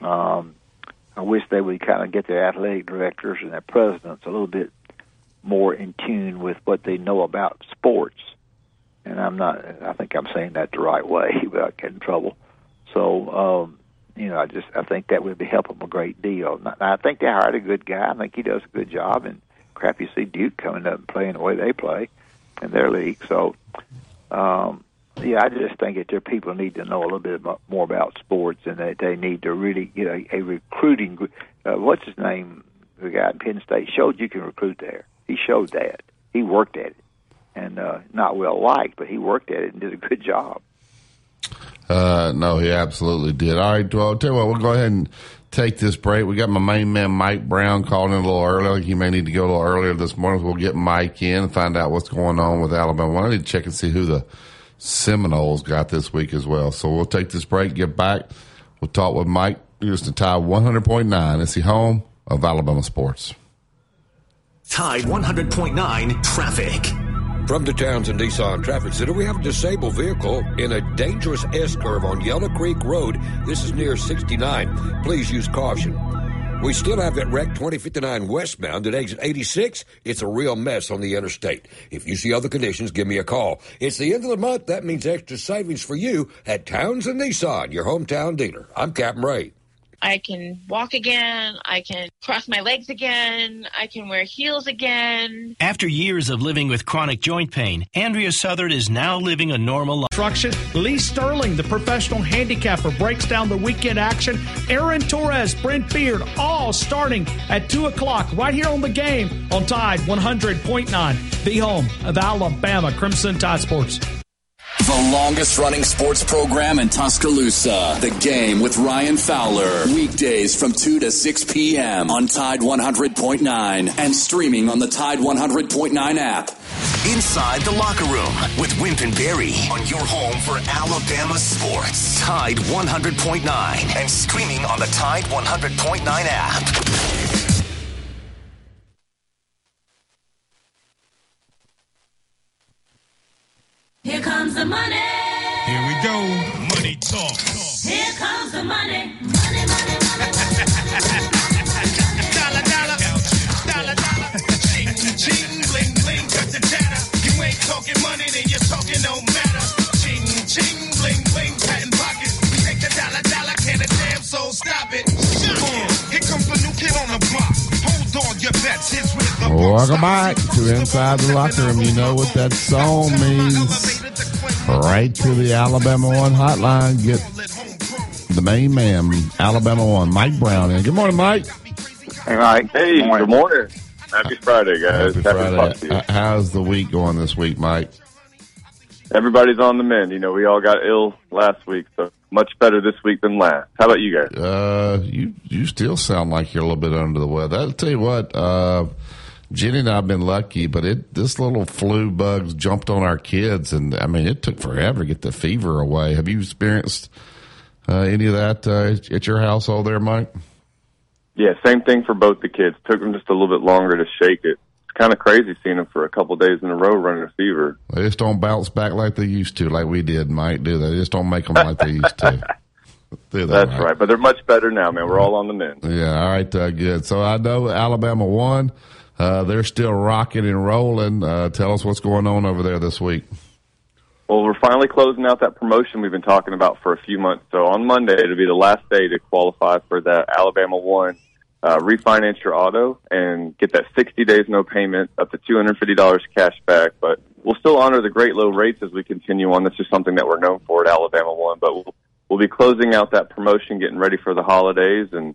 Um, I wish they would kind of get their athletic directors and their presidents a little bit more in tune with what they know about sports and I'm not. I think I'm saying that the right way [laughs] without getting in trouble. So, um, you know, I just I think that would be helping them a great deal. I think they hired a good guy. I think he does a good job. And crap, you see Duke coming up and playing the way they play in their league. So, um, yeah, I just think that their people need to know a little bit more about sports, and that they need to really get a, a recruiting. Uh, what's his name? The guy in Penn State showed you can recruit there. He showed that. He worked at it and uh, not well liked, but he worked at it and did a good [laughs] job. Uh, no, he absolutely did. All right, well, I'll tell you what, we'll go ahead and take this break. We got my main man, Mike Brown, calling in a little early. He may need to go a little earlier this morning. So We'll get Mike in and find out what's going on with Alabama. Well, I need to check and see who the Seminoles got this week as well. So we'll take this break, get back. We'll talk with Mike. Here's the Tide 100.9. It's the home of Alabama sports. Tide 100.9 traffic. From the Townsend Nissan Traffic Center, we have a disabled vehicle in a dangerous S curve on Yellow Creek Road. This is near 69. Please use caution. We still have that wreck 2059 westbound at exit 86. It's a real mess on the interstate. If you see other conditions, give me a call. It's the end of the month. That means extra savings for you at Townsend Nissan, your hometown dealer. I'm Captain Ray. I can walk again. I can cross my legs again. I can wear heels again. After years of living with chronic joint pain, Andrea Southard is now living a normal life. Construction. Lee Sterling, the professional handicapper, breaks down the weekend action. Aaron Torres, Brent Beard, all starting at 2 o'clock right here on the game on Tide 100.9, the home of Alabama Crimson Tide Sports. The longest running sports program in Tuscaloosa. The game with Ryan Fowler. Weekdays from 2 to 6 p.m. on Tide 100.9 and streaming on the Tide 100.9 app. Inside the Locker Room with Wimp and Barry on your home for Alabama sports. Tide 100.9 and streaming on the Tide 100.9 app. the money. Here we go. Money talk. Here comes the money. Money, money, money. dollar, dollar. Dollar, dollar. Ching, ching, bling, bling. Cut the chatter. You ain't talking money, then you're talking no matter. Ching, ching, bling, bling. Patent pockets. Take the dollar, dollar. Can a damn soul stop it? Here comes the new kid on the block. Welcome back to Inside the Locker Room. You know what that song means. Right to the Alabama One hotline. Get the main man, Alabama One, Mike Brown. In. Good morning, Mike. Hey, Mike. Hey, good morning. Happy Friday, guys. Happy Happy to Friday. How's the week going this week, Mike? Everybody's on the mend. You know, we all got ill last week, so much better this week than last. How about you guys? Uh, you you still sound like you're a little bit under the weather. I'll tell you what, uh, Jenny and I've been lucky, but it this little flu bugs jumped on our kids, and I mean, it took forever to get the fever away. Have you experienced uh, any of that uh, at your household there, Mike? Yeah, same thing for both the kids. Took them just a little bit longer to shake it. It's kind of crazy seeing them for a couple days in a row running a fever. They just don't bounce back like they used to, like we did, Mike. Do they? They just don't make them like they used to. They, [laughs] That's Mike? right. But they're much better now, man. We're all on the mend. Yeah, all right, uh, good. So I know Alabama won. Uh, they're still rocking and rolling. Uh, tell us what's going on over there this week. Well, we're finally closing out that promotion we've been talking about for a few months. So on Monday, it'll be the last day to qualify for that Alabama One uh, refinance your auto and get that 60 days no payment up to $250 cash back. But we'll still honor the great low rates as we continue on. This is something that we're known for at Alabama One. But we'll, we'll be closing out that promotion, getting ready for the holidays. And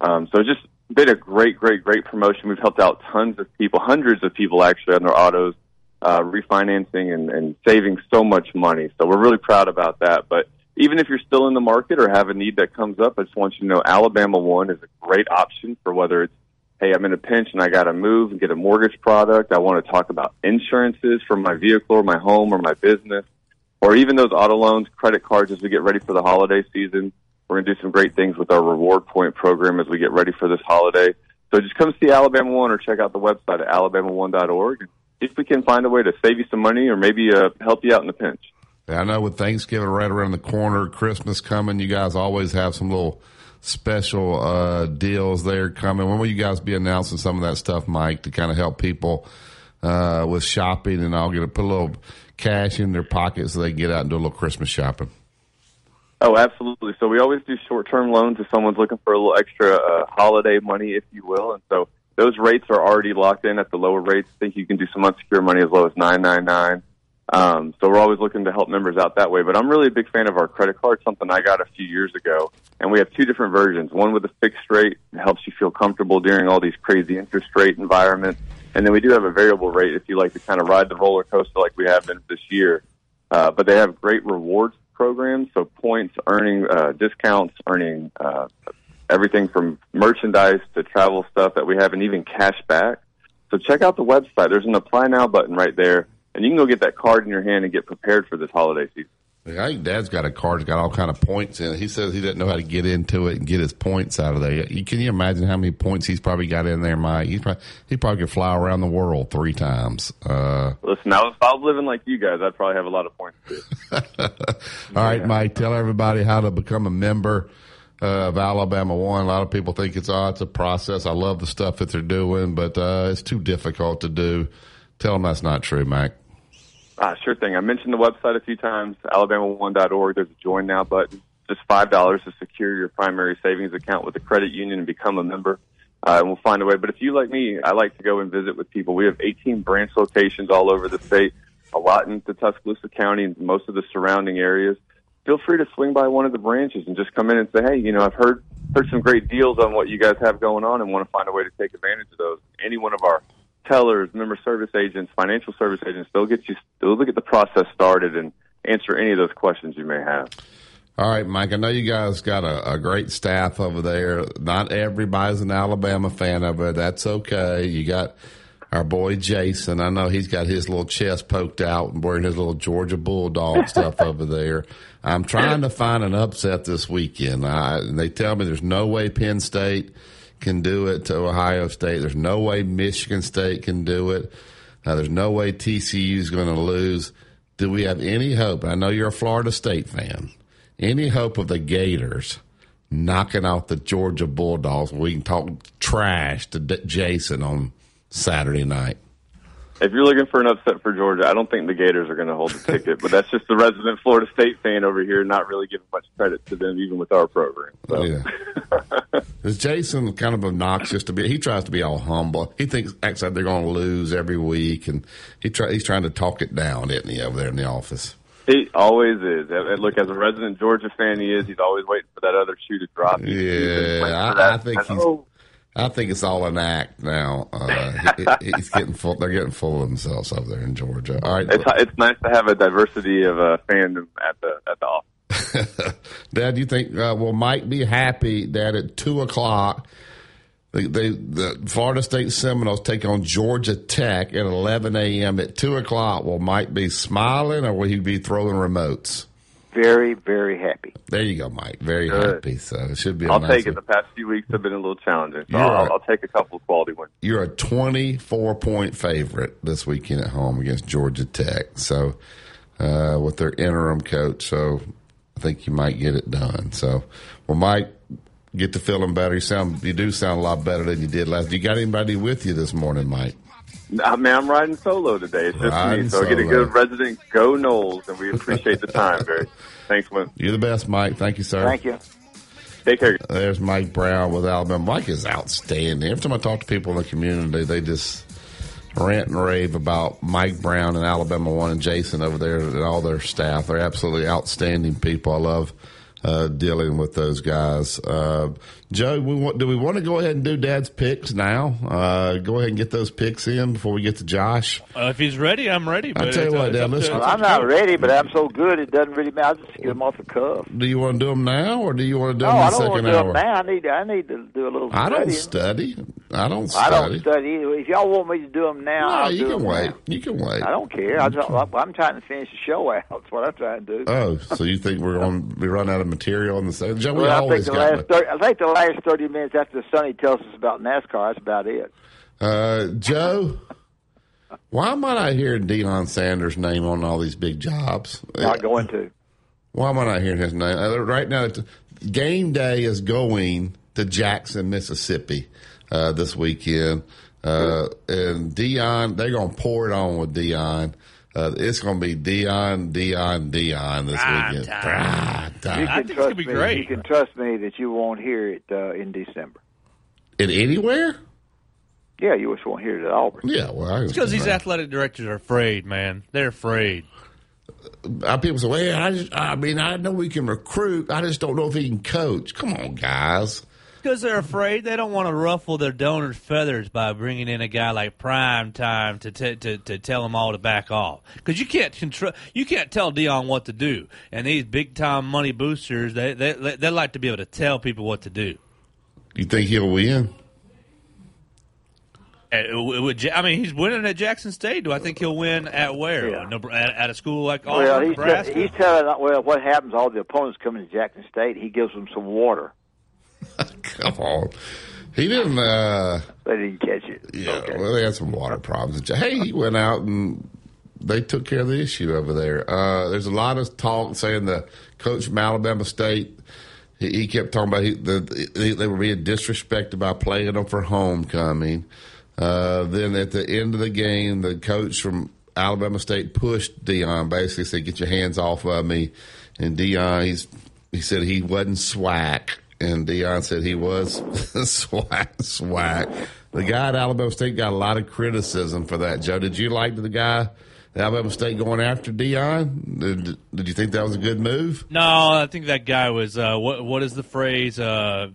um, so just been a great, great, great promotion. We've helped out tons of people, hundreds of people actually on their autos uh, refinancing and, and saving so much money. So we're really proud about that. But even if you're still in the market or have a need that comes up, I just want you to know Alabama One is a great option for whether it's, hey, I'm in a pinch and I got to move and get a mortgage product. I want to talk about insurances for my vehicle or my home or my business, or even those auto loans, credit cards as we get ready for the holiday season. We're going to do some great things with our reward point program as we get ready for this holiday. So just come see Alabama One or check out the website at alabama1.org. and if we can find a way to save you some money or maybe uh, help you out in a pinch. Yeah, I know with Thanksgiving right around the corner, Christmas coming, you guys always have some little special uh, deals there coming. When will you guys be announcing some of that stuff, Mike, to kind of help people uh, with shopping and all get to put a little cash in their pocket so they can get out and do a little Christmas shopping? Oh, absolutely. So we always do short-term loans if someone's looking for a little extra uh, holiday money, if you will. And so those rates are already locked in at the lower rates. I think you can do some unsecured money as low as nine nine nine. Um, so we're always looking to help members out that way. But I'm really a big fan of our credit card, something I got a few years ago. And we have two different versions. One with a fixed rate that helps you feel comfortable during all these crazy interest rate environments. And then we do have a variable rate if you like to kind of ride the roller coaster like we have been this year. Uh, but they have great rewards programs, so points, earning uh, discounts, earning uh, everything from merchandise to travel stuff that we have, and even cash back. So check out the website. There's an apply now button right there, and you can go get that card in your hand and get prepared for this holiday season. Yeah, I think Dad's got a card that's got all kind of points in it. He says he doesn't know how to get into it and get his points out of there. You- Can you imagine how many points he's probably got in there, Mike? He's probably, he probably could fly around the world three times. Uh, Listen, now if I was living like you guys, I'd probably have a lot of points. [laughs] All right, Mike, tell everybody how to become a member uh, of Alabama One. A lot of people think it's, oh, it's a process. I love the stuff that they're doing, but uh, it's too difficult to do. Tell them that's not true, Mike. Ah, sure thing. I mentioned the website a few times, alabama1.org. There's a join now button. Just five dollars to secure your primary savings account with a credit union and become a member. Uh, and we'll find a way. But if you like me, I like to go and visit with people. We have 18 branch locations all over the state, a lot in the Tuscaloosa County and most of the surrounding areas. Feel free to swing by one of the branches and just come in and say, "Hey, you know, I've heard heard some great deals on what you guys have going on, and want to find a way to take advantage of those." Any one of our tellers, member service agents, financial service agents, they'll get you, they'll get the process started and answer any of those questions you may have. All right, Mike. I know you guys got a, a great staff over there. Not everybody's an Alabama fan of it. That's okay. You got our boy Jason. I know he's got his little chest poked out and wearing his little Georgia Bulldog [laughs] stuff over there. I'm trying to find an upset this weekend. I, and they tell me there's no way Penn State can do it to Ohio State. There's no way Michigan State can do it. Uh, there's no way TCU is going to lose. Do we have any hope? I know you're a Florida State fan. Any hope of the Gators knocking out the Georgia Bulldogs? We can talk trash to D- Jason on Saturday night. If you're looking for an upset for Georgia, I don't think the Gators are going to hold the ticket. But that's just the resident Florida State fan over here, not really giving much credit to them, even with our program. So. Yeah. [laughs] Is Jason kind of obnoxious to be? He tries to be all humble. He thinks acts like they're going to lose every week, and he try, he's trying to talk it down, isn't he, over there in the office? He always is. And look, as a resident Georgia fan, he is. He's always waiting for that other shoe to drop. He's- he's been waiting for Yeah, I. I think he's. know. I think it's all an act now. Uh, he- he's getting full. They're getting full of themselves over there in Georgia. All right, It's it's nice to have a diversity of uh, fandom at the at the office. [laughs] Dad, do you think uh, will Mike be happy that at two o'clock they, they the Florida State Seminoles take on Georgia Tech at eleven a.m. at two o'clock? Will Mike be smiling or will he be throwing remotes? Very, very happy. There you go, Mike. Very Good. happy. So it should be. A I'll nice take it. The past few weeks have been a little challenging, so I'll, right. I'll take a couple of quality ones. You're a 24 point favorite this weekend at home against Georgia Tech. So, uh, with their interim coach. So, I think you might get it done. So, well, Mike, get to feeling better. You sound, you do sound a lot better than you did last. You got anybody with you this morning, Mike? I mean, I'm riding solo today. It's just Riding me, so I get a good resident go Noles, and we appreciate the time, Barry. Thanks, Win. You're the best, Mike. Thank you, sir. Thank you. Take care. There's Mike Brown with Alabama. Mike is outstanding. Every time I talk to people in the community, they just rant and rave about Mike Brown and Alabama One and Jason over there and all their staff. They're absolutely outstanding people. I love uh, dealing with those guys. Uh, Joe, we want, do we want to go ahead and do Dad's picks now? Uh, go ahead and get those picks in before we get to Josh. Uh, if he's ready, I'm ready. I'll but tell you it's- what, it's Dad, up to- let's- it's Well, up I'm not ready, but I'm so good it doesn't really matter. I'll just get them off the cuff. Do you want to do them now, or do you want to do No, them in I the don't want to do them now. I need to, I need to do a little. I don't study. I don't Study. I don't study. either. If y'all want me to do them now, No, I'll you do can them wait. now. You can wait. I don't care. I just, I'm trying to finish the show out. [laughs] That's what I'm trying to do. Oh, so you think we're going to be run out of material in the second? Joe, we well, I think the got. last 30, I think the last thirty minutes after Sonny tells us about NASCAR, that's about it. Uh, Joe, why am I not hearing Deion Sanders' name on all these big jobs? Not going to. Why am I not hearing his name? Uh, Right now, it's- game day is going to Jackson, Mississippi uh, this weekend. Uh, and Deion, they're going to pour it on with Deion. Uh, it's going to be Deion, Deion, Deion this weekend. Prime time. You can trust me. You can trust me that you won't hear it uh, in December. In anywhere? Yeah, you just won't hear it at Auburn. Yeah, well, I It's because these athletic directors are afraid, man. They're afraid. Uh, people say, "Well, I, just, I mean, I know we can recruit. I just don't know if he can coach." Come on, guys. Because they're afraid. They don't want to ruffle their donors' feathers by bringing in a guy like Prime Time to t- to to tell them all to back off. Because you can't control, you can't tell Deion what to do. And these big time money boosters, they they they like to be able to tell people what to do. You think he'll win? And it would- it would Ja- I mean, he's winning at Jackson State. Do I think he'll win at where? Nebra- At, at a school like Auburn, Well, he's, Nebraska? he's telling well what happens. All the opponents coming to Jackson State, he gives them some water. [laughs] Come on. He didn't. uh They didn't catch it. Yeah. Well, they had some water problems. Hey, he went out and they took care of the issue over there. Uh There's a lot of talk saying the coach from Alabama State. He, he kept talking about he, the, they, they were being disrespected by playing them for homecoming. Uh, then at the end of the game, the coach from Alabama State pushed Deion, basically said, "Get your hands off of me." And Deion, he's he said he wasn't SWAC, and Deion said he was [laughs] SWAC. SWAC. The guy at Alabama State got a lot of criticism for that. Joe, did you like the guy at Alabama State going after Deion? Did, did you think that was a good move? No, I think that guy was uh, what what is the phrase? Uh,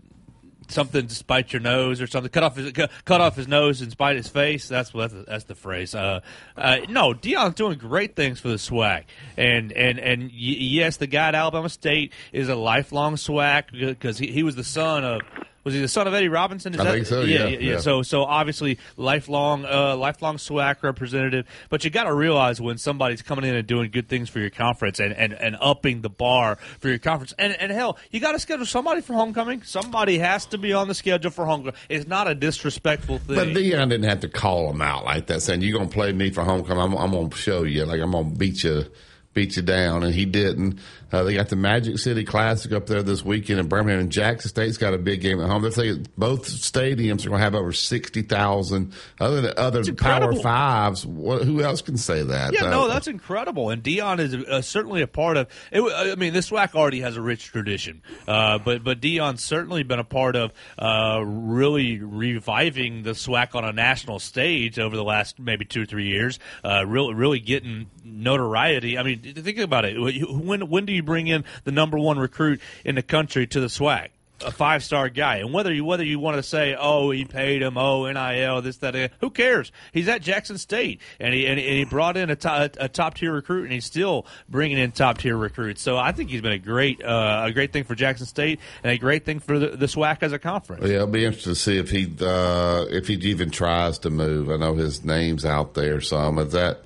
something to spite your nose or something. Cut off his cut, off his nose and spite his face. That's what that's, the phrase. Uh, uh, no, Deion's doing great things for the SWAC, and and and yes, the guy at Alabama State is a lifelong SWAC because he, he was the son of. Was he the son of Eddie Robinson? Is I that- think so, yeah, yeah. So so obviously lifelong uh, lifelong SWAC representative. But you got to realize when somebody's coming in and doing good things for your conference and, and, and upping the bar for your conference. And and hell, you got to schedule somebody for homecoming. Somebody has to be on the schedule for homecoming. It's not a disrespectful thing. But Deion didn't have to call him out like that, saying, "You're gonna play me for homecoming. I'm, I'm gonna show you. Like I'm gonna beat you, beat you down, and he didn't. Uh, they got the Magic City Classic up there this weekend in Birmingham, and Jackson State's got a big game at home. They're saying both stadiums are going to have over sixty thousand. Other than other Power. Fives, what, who else can say that? Yeah, Uh, no, that's incredible. And Deion is uh, certainly a part of. It, I mean, this SWAC already has a rich tradition, uh, but but Deion's certainly been a part of uh, really reviving the SWAC on a national stage over the last maybe two or three years. Uh, really, really getting notoriety. I mean, think about it. When when do you bring in the number one recruit in the country to the SWAC? a five star guy. And whether you whether you want to say, oh, he paid him, oh, nil, this that, that, who cares? He's at Jackson State, and he and, and he brought in a, to, a top tier recruit, and he's still bringing in top tier recruits. So I think he's been a great uh, a great thing for Jackson State, and a great thing for the, the SWAC as a conference. Yeah, it'll be interesting to see if he uh, if he even tries to move. I know his name's out there some. Is that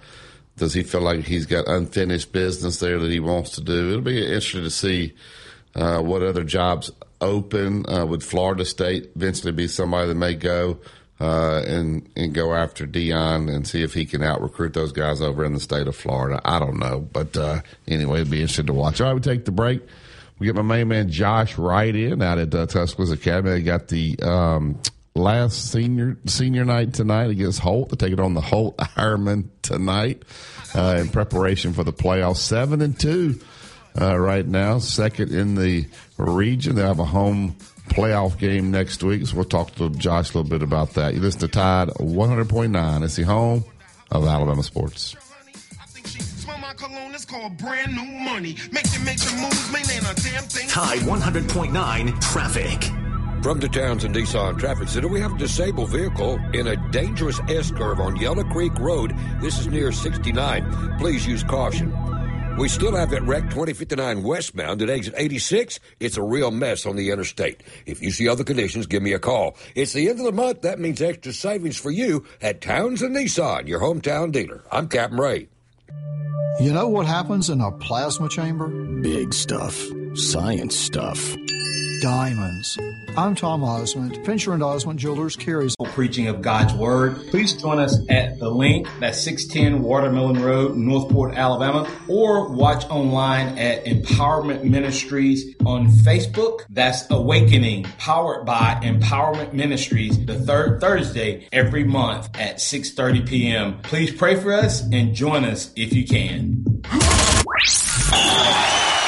does he feel like he's got unfinished business there that he wants to do? It'll be interesting to see uh, what other jobs open. Uh, would Florida State eventually be somebody that may go uh, and and go after Deion and see if he can out recruit those guys over in the state of Florida? I don't know, but uh, anyway, it'd be interesting to watch. All right, we take the break. We get my main man Josh right in out at uh, Tuscaloosa Academy. They got the um, last senior senior night tonight against Holt. They take it on the Holt Ironman tonight uh, in preparation for the playoffs. Seven and two uh, right now, second in the region. They have a home playoff game next week, so we'll talk to Josh a little bit about that. You listen to Tide 100.9. It's the home of Alabama sports. Cologne, it's called brand new money. Making major moves, man, ain't a damn thing. Tide 100.9 traffic. From the Townsend Nissan Traffic Center, we have a disabled vehicle in a dangerous S curve on Yellow Creek Road. This is near 69. Please use caution. We still have that wreck 2059 westbound at exit 86. It's a real mess on the interstate. If you see other conditions, give me a call. It's the end of the month. That means extra savings for you at Townsend Nissan, your hometown dealer. I'm Captain Ray. You know what happens in a plasma chamber? Big stuff. Science stuff. Diamonds. I'm Tom Ozment. Fincher and Ozment Jewelers carries preaching of God's Word. Please join us at the link that's 610 Watermelon Road, Northport, Alabama, or watch online at Empowerment Ministries on Facebook. That's Awakening, powered by Empowerment Ministries, the third Thursday every month at 6.30 p.m. Please pray for us and join us if you can.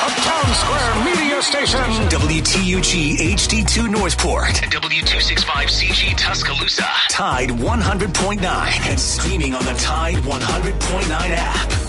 Uptown Square Media Station. WTUG HD2 Northport. W265CG Tuscaloosa. Tide 100.9. And streaming on the Tide 100.9 app.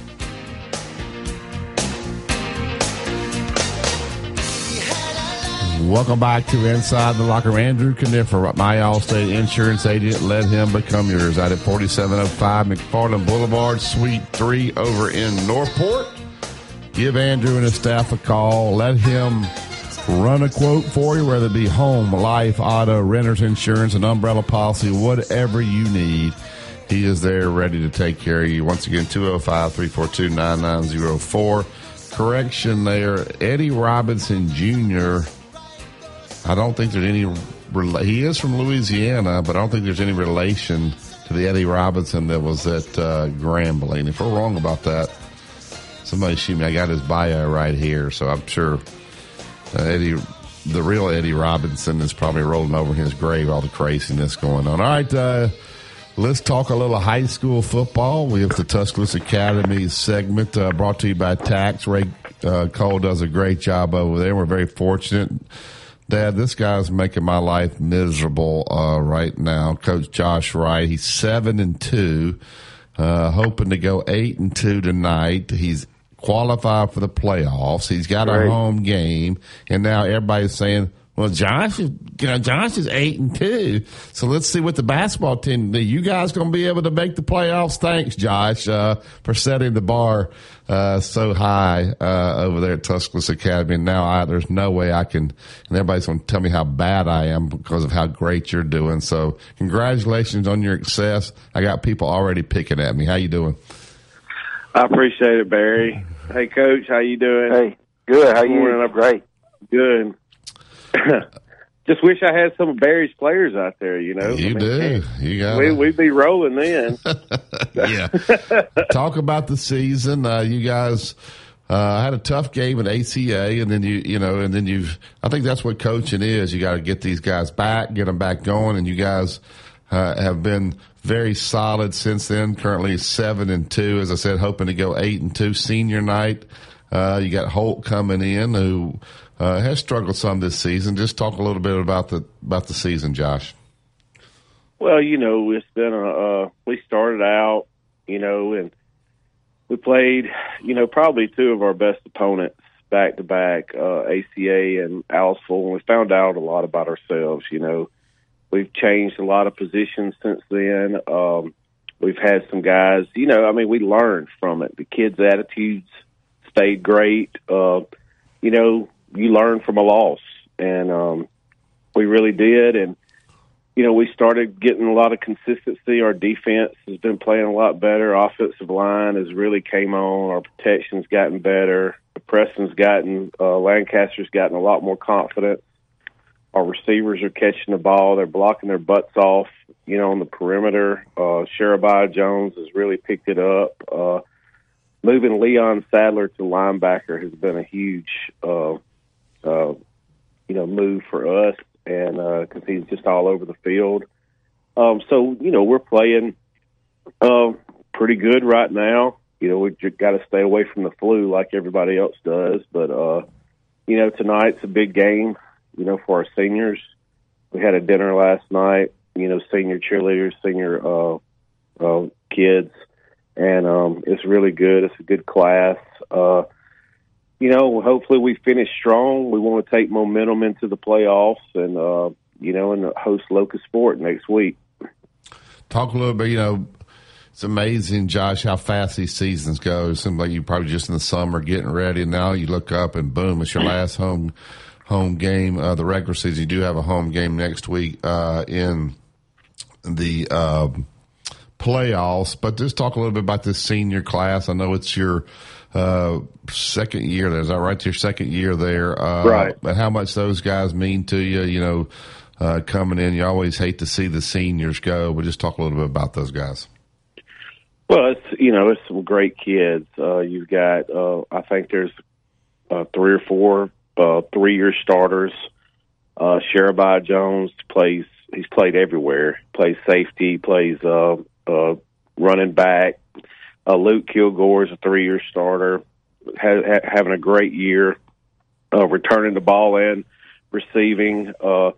Welcome back to Inside the Locker. Andrew Canifer, my Allstate insurance agent. Let him become yours out at 4705 McFarland Boulevard, Suite 3 over in Northport. Give Andrew and his staff a call. Let him run a quote for you, whether it be home, life, auto, renter's insurance, an umbrella policy, whatever you need. He is there ready to take care of you. Once again, 205 342 9904. Correction there, Eddie Robinson Jr. I don't think there's any. He is from Louisiana, but I don't think there's any relation to the Eddie Robinson that was at uh, Grambling. If we're wrong about that, somebody shoot me. I got his bio right here, so I'm sure uh, Eddie, the real Eddie Robinson, is probably rolling over in his grave. All the craziness going on. All right. Uh, Let's talk a little high school football. We have the Tuscaloosa Academy segment uh, brought to you by Tax. Ray uh, Cole does a great job over there. We're very fortunate. Dad, this guy's making my life miserable uh, right now. Coach Josh Wright, he's seven and two, uh, hoping to go eight and two tonight. He's qualified for the playoffs. He's got a home game, and now everybody's saying, Well, Josh is you know Josh is eight and two. So let's see what the basketball team do. You guys going to be able to make the playoffs? Thanks, Josh, uh, for setting the bar uh, so high uh, over there at Tuscaloosa Academy. And now I, there's no way I can. And everybody's going to tell me how bad I am because of how great you're doing. So congratulations on your success. I got people already picking at me. How you doing? I appreciate it, Barry. Hey, Coach, how you doing? Hey, good. How you? Morning. I'm great. Good. [laughs] Just wish I had some of Barry's players out there. You know, You I mean, do. You got We we'd be rolling then. [laughs] yeah. Talk about the season. Uh, you guys uh, had a tough game at ACA, and then you, you know, and then you've. I think that's what coaching is. You got to get these guys back, get them back going, and you guys uh, have been very solid since then. Currently seven and two, as I said, hoping to go eight and two. Senior night, uh, you got Holt coming in who. Uh, has struggled some this season. Just talk a little bit about the about the season, Josh. Well, you know, it's been a. Uh, we started out, you know, and we played, you know, probably two of our best opponents back to back, uh, ACA and Aliceville, and we found out a lot about ourselves. You know, we've changed a lot of positions since then. Um, we've had some guys, you know, I mean, we learned from it. The kids' attitudes stayed great. Uh, you know, you learn from a loss, and um, we really did. And you know, we started getting a lot of consistency. Our defense has been playing a lot better. Offensive line has really came on. Our protection's gotten better. The Preston's gotten uh, Lancaster's gotten a lot more confidence. Our receivers are catching the ball. They're blocking their butts off. You know, on the perimeter, uh, Jones has really picked it up. Uh, moving Leon Sadler to linebacker has been a huge, uh, uh, you know, move for us, and because he's just all over the field. Um, so you know, we're playing uh, pretty good right now. You know, we just got to stay away from the flu like everybody else does. But uh, you know, tonight's a big game. You know, for our seniors. We had a dinner last night. You know, senior cheerleaders, senior uh, uh, kids, and um, it's really good. It's a good class. Uh, you know, hopefully we finish strong. We want to take momentum into the playoffs, and uh, you know, and host Locust Fork next week. Talk a little bit, you know, it's amazing, Josh, how fast these seasons go. It seems like you're probably just in the summer getting ready, and now you look up and boom, it's your last home home game of the regular season. You do have a home game next week uh, in the uh, playoffs, but just talk a little bit about this senior class. I know it's your uh, second year there. Is that right? Your second year there. Uh, Right. But how much those guys mean to you, you know, uh, coming in. You always hate to see the seniors go, but just talk a little bit about those guys. Well, it's you know, it's some great kids. Uh, you've got, uh, I think there's uh, three or four uh, three-year starters. Uh, Sherabiah Jones plays. He's played everywhere. Plays safety. Plays uh, uh, running back. Uh, Luke Kilgore is a three-year starter. Ha- ha- having a great year. Uh, returning the ball in, receiving. Uh,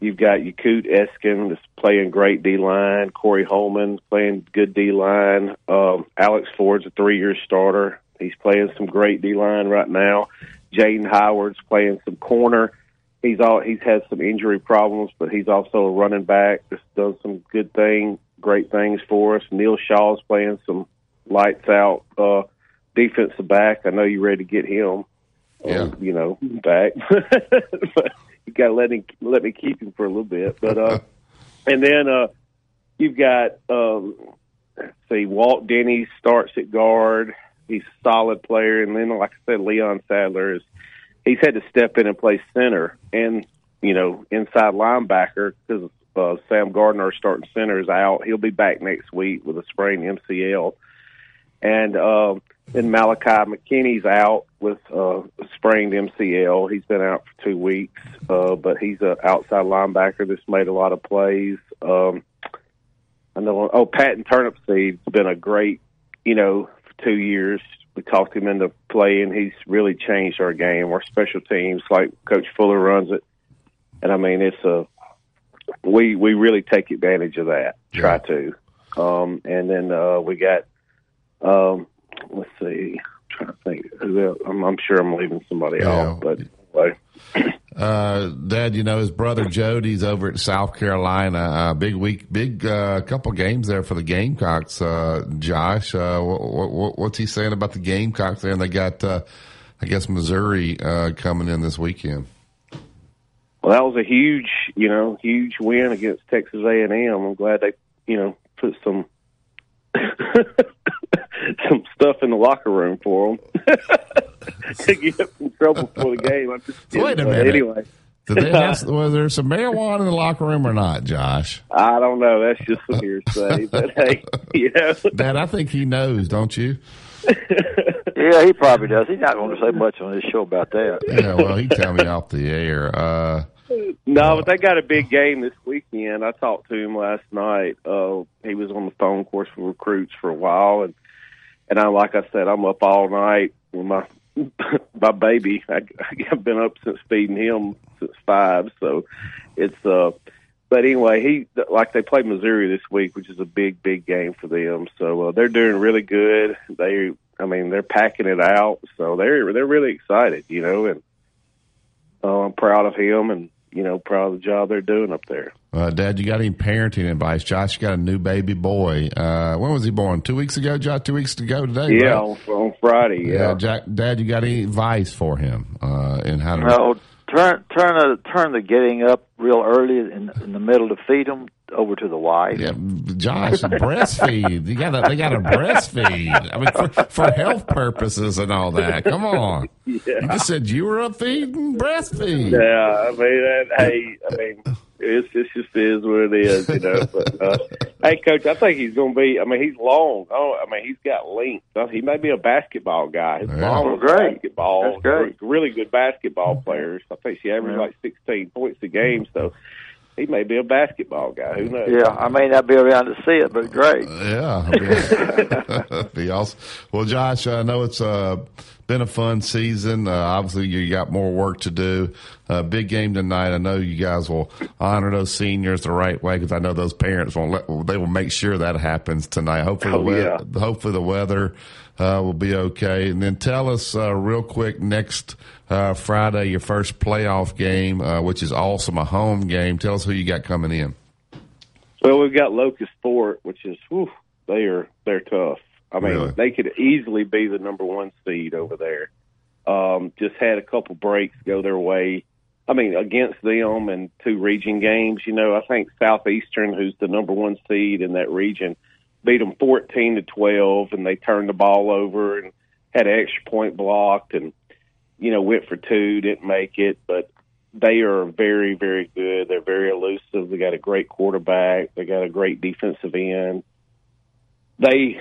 You've got Yakut Eskin that's playing great D line. Corey Holman playing good D line. Um, Alex Ford's a three year starter. He's playing some great D line right now. Jaden Howard's playing some corner. He's all he's had some injury problems, but he's also a running back. Just done some good thing, great things for us. Neil Shaw's playing some lights out uh, defensive back. I know you're ready to get him. Yeah. you know, back. [laughs] but you got to let him let me keep him for a little bit. But uh, [laughs] and then uh, you've got um, see, Walt Denny starts at guard. He's a solid player, and then like I said, Leon Sadler is he's had to step in and play center and you know inside linebacker because uh, Sam Gardner, starting center, is out. He'll be back next week with a sprained MCL, and um, then Malachi McKinney's out with uh, a sprained MCL. He's been out for two weeks, uh, but he's an outside linebacker that's made a lot of plays. Um, I know. Oh, Patton Turnipseed's been a great, you know, for two years. We talked him into playing. He's really changed our game. Our special teams, like Coach Fuller runs it, and I mean, it's a we we really take advantage of that. Try to, um, and then uh, we got. Um, let's see. I'm trying to think. I'm, I'm sure I'm leaving somebody Yeah. off, but anyway. [clears throat] Uh, Dad, you know his brother Jody's over at South Carolina. Uh, big week, big uh, couple games there for the Gamecocks. Uh, Josh, uh, what, what, what's he saying about the Gamecocks? There, and they got, uh, I guess, Missouri uh, coming in this weekend. Well, that was a huge, you know, huge win against Texas A and M. I'm glad they, you know, put some [laughs] [laughs] some stuff in the locker room for them [laughs] to get in trouble for the game. I'm just So wait a kidding, minute. Anyway, Did they have, [laughs] was there some marijuana in the locker room or not, Josh? I don't know. That's just some hearsay. but hey, you know, Dad, I think he knows, don't you? Yeah, he probably does. He's not going to say much on this show about that. Yeah, well, he tell me off the air. Uh, no, but they got a big game this weekend. I talked to him last night. Uh, he was on the phone course for recruits for a while, and and I, like I said, I'm up all night with my [laughs] my baby. I, I've been up since feeding him since five, so it's uh. But anyway, he like they play Missouri this week, which is a big, big game for them. So uh, they're doing really good. They, I mean, they're packing it out. So they're they're really excited, you know, and uh, I'm proud of him and you know proud of the job they're doing up there. uh, Dad, you got any parenting advice? Josh got a new baby boy. Uh, when was he born? Two weeks ago, Josh? Two weeks ago today? yeah, right? on, on Friday. Yeah. Jack, Dad, you got any advice for him uh, in how to? No, turn turn the turn the getting up real early in, in the middle to feed them over to the wife. Yeah, Josh, breastfeed. You got to, they got to breastfeed. I mean, for, for health purposes and all that. Come on. [laughs] You just said you were up feeding, breastfeed. Yeah, I mean, that, hey, I mean, it's it's just is what it is, you know. But uh, [laughs] hey, coach, I think he's going to be. I mean, he's long. Oh, I mean, he's got length. Uh, He may be a basketball guy. His Yeah. mom Oh, was great. basketball. That's great. Really good basketball players. I think she averaged Yeah. like sixteen points a game. So he may be a basketball guy. Who knows? Yeah, I may not be around to see it, but great. Yeah, [laughs] be awesome. Well, Josh, I know it's uh, been a fun season. Uh, obviously, you got more work to do. Uh, big game tonight. I know you guys will honor those seniors the right way because I know those parents won't let. They will make sure that happens tonight. Hopefully, Oh, the yeah. weather, hopefully the weather uh, will be okay. And then tell us uh, real quick next uh, Friday your first playoff game, uh, which is awesome, a home game. Tell us who you got coming in. Well, we've got Locust Fork, which is whew, they are they're tough. I mean, Really? they could easily be the number one seed over there. Um, just had a couple breaks go their way. I mean, against them and two region games. You know, I think Southeastern, who's the number one seed in that region, beat them fourteen to twelve, and they turned the ball over and had an extra point blocked, and you know went for two, didn't make it, but they are very, very good. They're very elusive. They got a great quarterback. They got a great defensive end. They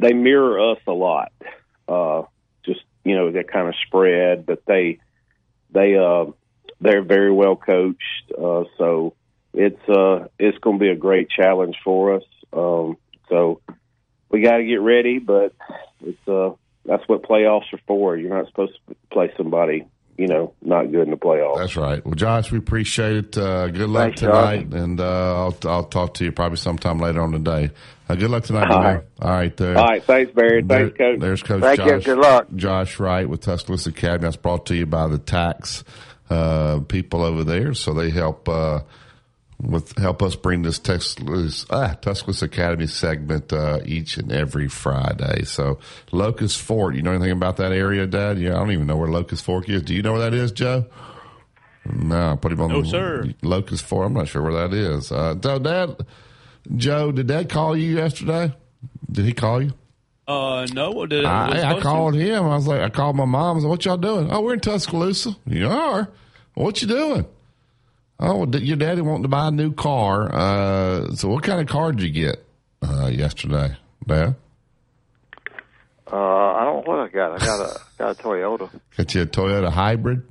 they mirror us a lot. Uh, just you know that kind of spread, but they they uh, they're very well coached. Uh, so it's uh, it's going to be a great challenge for us. Um, so we got to get ready, but it's uh, that's what playoffs are for. You're not supposed to play somebody you know not good in the playoffs. That's right. Well, Josh, we appreciate it. Uh, good luck Thanks, Josh. tonight, and uh, I'll I'll talk to you probably sometime later on today. Uh, good luck tonight. All man. right. All right. There. All right, thanks, Barry. Thanks, There- Coach. There's Coach Thank you. Josh. Good luck. Josh Wright with Tuscaloosa Academy. That's brought to you by the tax uh, people over there. So they help uh, with help us bring this Tuscaloosa, ah, Tuscaloosa Academy segment uh, each and every Friday. So Locust Fork. You know anything about that area, Dad? Yeah, I don't even know where Locust Fork is. Do you know where that is, Joe? No, put him on No, the sir. Locust Fork. I'm not sure where that is. Uh, so Dad, Joe, did Dad call you yesterday? Did he call you? Uh, no, what did I, I called him. I was like, I called my mom. I said, "What y'all doing?" Oh, we're in Tuscaloosa. You are. What you doing? Oh, your daddy wanting to buy a new car. Uh, so what kind of car did you get uh, yesterday, Dad? Uh, I don't know what I got. I got a [laughs] got a Toyota. Got you a Toyota hybrid.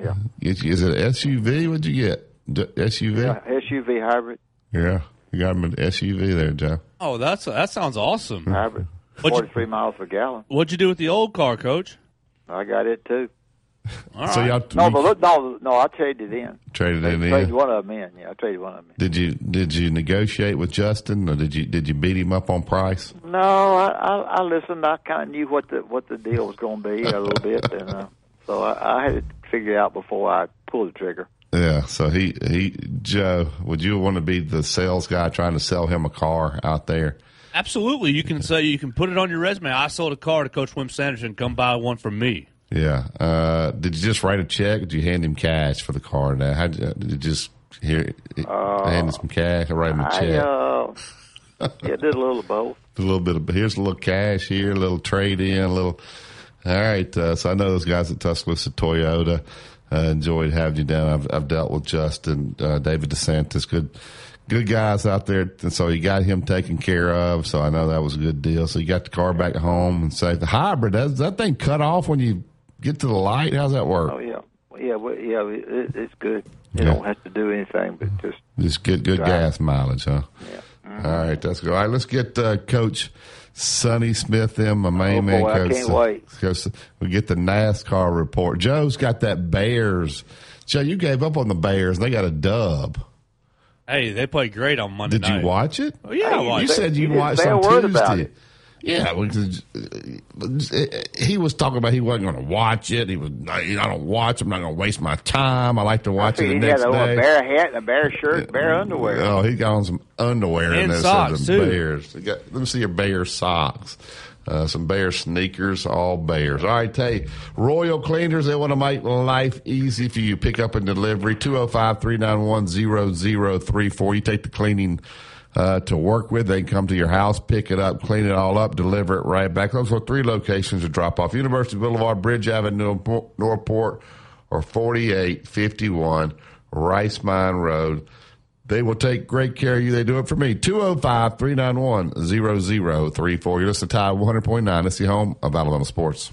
Yeah. Is is it an SUV? What'd you get? D- SUV. Yeah, SUV hybrid. Yeah, you got him an SUV there, Joe. Oh, that's that sounds awesome. Hybrid. What'd you- 43 miles per gallon. What'd you do with the old car, Coach? I got it too. All So right. y'all No, but look, no, no, I traded it in. traded I it in. traded one of them in. Yeah, I traded one of them. In. Did you did you negotiate with Justin, or did you did you beat him up on price? No, I, I, I listened. I kind of knew what the what the deal was going to be a little [laughs] bit, and uh, so I, I had it figure out before I pull the trigger. Yeah. So he he Joe, would you want to be the sales guy trying to sell him a car out there? Absolutely, you can say you can put it on your resume. I sold a car to Coach Wimp Sanderson. Come buy one from me. Yeah. Uh, did you just write a check? Did you hand him cash for the car? Now, how did you, did you just here hand him some cash? or write him a check. uh, yeah, did a little of both. [laughs] a little bit of here's a little cash here, a little trade in, a little. All right, uh, so I know those guys at Tuscaloosa Toyota. Uh, enjoyed having you down. I've, I've dealt with Justin, uh, David DeSantis, good, good guys out there. And so you got him taken care of. So I know that was a good deal. So you got the car back home and say the hybrid. Does that thing cut off when you get to the light? How's that work? Oh yeah, yeah, well, yeah. It, it's good. You Yeah. don't have to do anything but just Just good, good Drive. gas mileage, huh? Yeah. All right, that's good. All right, let's get uh, Coach Sonny Smith in, my main Oh, man. boy, I can't wait. Coach, we get the NASCAR report. Joe's got that Bears. Joe, you gave up on the Bears. They got a dub. Hey, they played great on Monday Did night. you watch it? Oh, yeah, I watched you said you You watched say a on word Tuesday. About it. Yeah, because, he was talking about he wasn't going to watch it. He was, I don't watch. I'm not going to waste my time. I like to watch it the next had a, day. a bear hat and a bear shirt, and bear underwear. Oh, he got on some underwear in And there. socks, said too. Bears. Got, let me see your bear socks. Uh, some bear sneakers, all bears. All right, hey, Royal Cleaners, they want to make life easy for you. Pick up and delivery, 205 391 0034. You take the cleaning uh, to work with. They come to your house, pick it up, clean it all up, deliver it right back. Those are three locations to drop off University Boulevard, Bridge Avenue, Northport, or 4851 Rice Mine Road. They will take great care of you. They do it for me. 205 391 0034. You're listening to Tide 100.9. It's the home of Alabama Sports.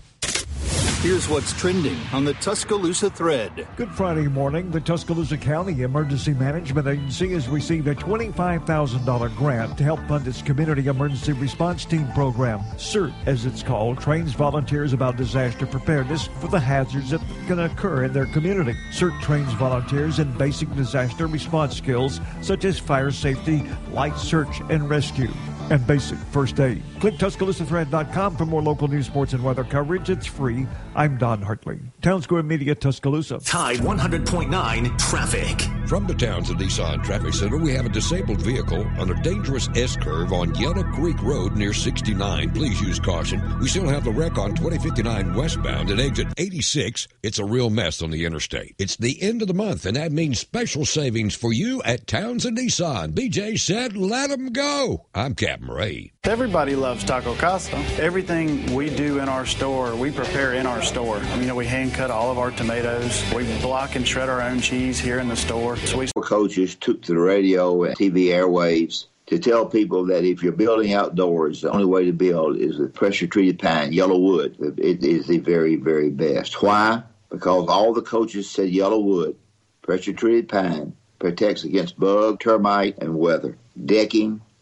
Here's what's trending on the Tuscaloosa thread. Good Friday morning, the Tuscaloosa County Emergency Management Agency has received a $25,000 grant to help fund its Community Emergency Response Team program. CERT, as it's called, trains volunteers about disaster preparedness for the hazards that can occur in their community. CERT trains volunteers in basic disaster response skills such as fire safety, light search and rescue, and basic first aid. Click TuscaloosaThread.com for more local news, sports, and weather coverage. It's free. I'm Don Hartley. Town Square Media, Tuscaloosa. Tide 100.9 traffic. From the Towns Townsend Nissan Traffic Center, we have a disabled vehicle on a dangerous S curve on Yellow Creek Road near 69. Please use caution. We still have the wreck on 2059 westbound at exit 86. It's a real mess on the interstate. It's the end of the month, and that means special savings for you at Towns Townsend Nissan. BJ said, let them go. I'm Captain Ray. Everybody loves Taco Casa. Everything we do in our store, we prepare in our store. You know, we hand cut all of our tomatoes. We block and shred our own cheese here in the store. So we coaches took to the radio and TV airwaves to tell people that if you're building outdoors, the only way to build is with pressure treated pine, YellaWood. It is the very, very best. Why? Because all the coaches said YellaWood, pressure treated pine, protects against bug, termite, and weather. Decking,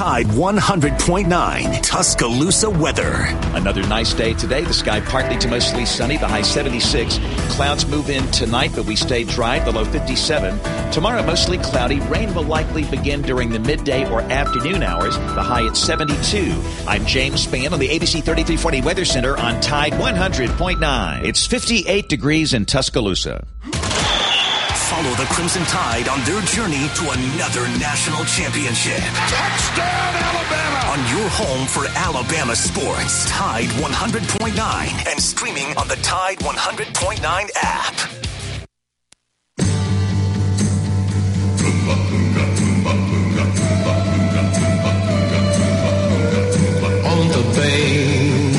Tide 100.9 Tuscaloosa weather. Another nice day today. The sky partly to mostly sunny, the high 76. Clouds move in tonight, but we stay dry, the low 57. Tomorrow, mostly cloudy. Rain will likely begin during the midday or afternoon hours, the high at 72. I'm James Spann on the ABC 3340 Weather Center on Tide 100.9. It's 58 degrees in Tuscaloosa. Follow the Crimson Tide on their journey to another national championship. Touchdown, Alabama! On your home for Alabama sports. Tide 100.9 and streaming on the Tide 100.9 app. On the bank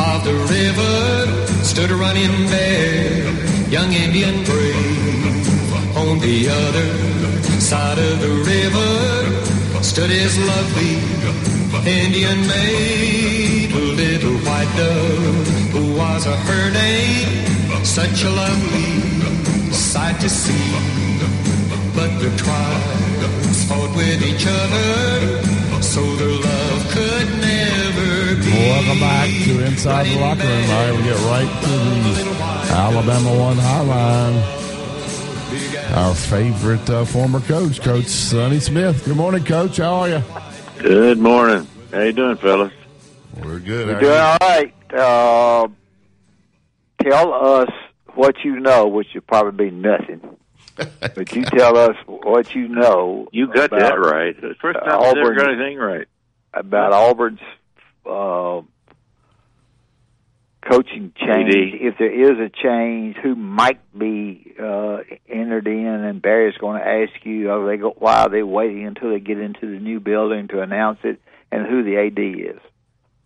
of the river stood a running bear, young Indian brave. On the other side of the river stood his lovely Indian maid, a little white dove who was a her name. Such a lovely sight to see. But the tribes fought with each other, so their love could never be. Welcome back to Inside the Locker Room. All right, we get right to the Alabama One Highline. Our favorite uh, former coach, Coach Sonny Smith. Good morning, Coach. How are you? Good morning. How you doing, fellas? We're good. You're doing are all right. Uh, tell us what you know, which will probably be nothing. [laughs] but you tell us what you know. You got about, that right. The first time I ever Auburn- got anything right. about Auburn's uh, coaching change. AD. If there is a change, who might be uh, entered in? And Barry's going to ask you, are they go, why are they waiting until they get into the new building to announce it, and who the AD is?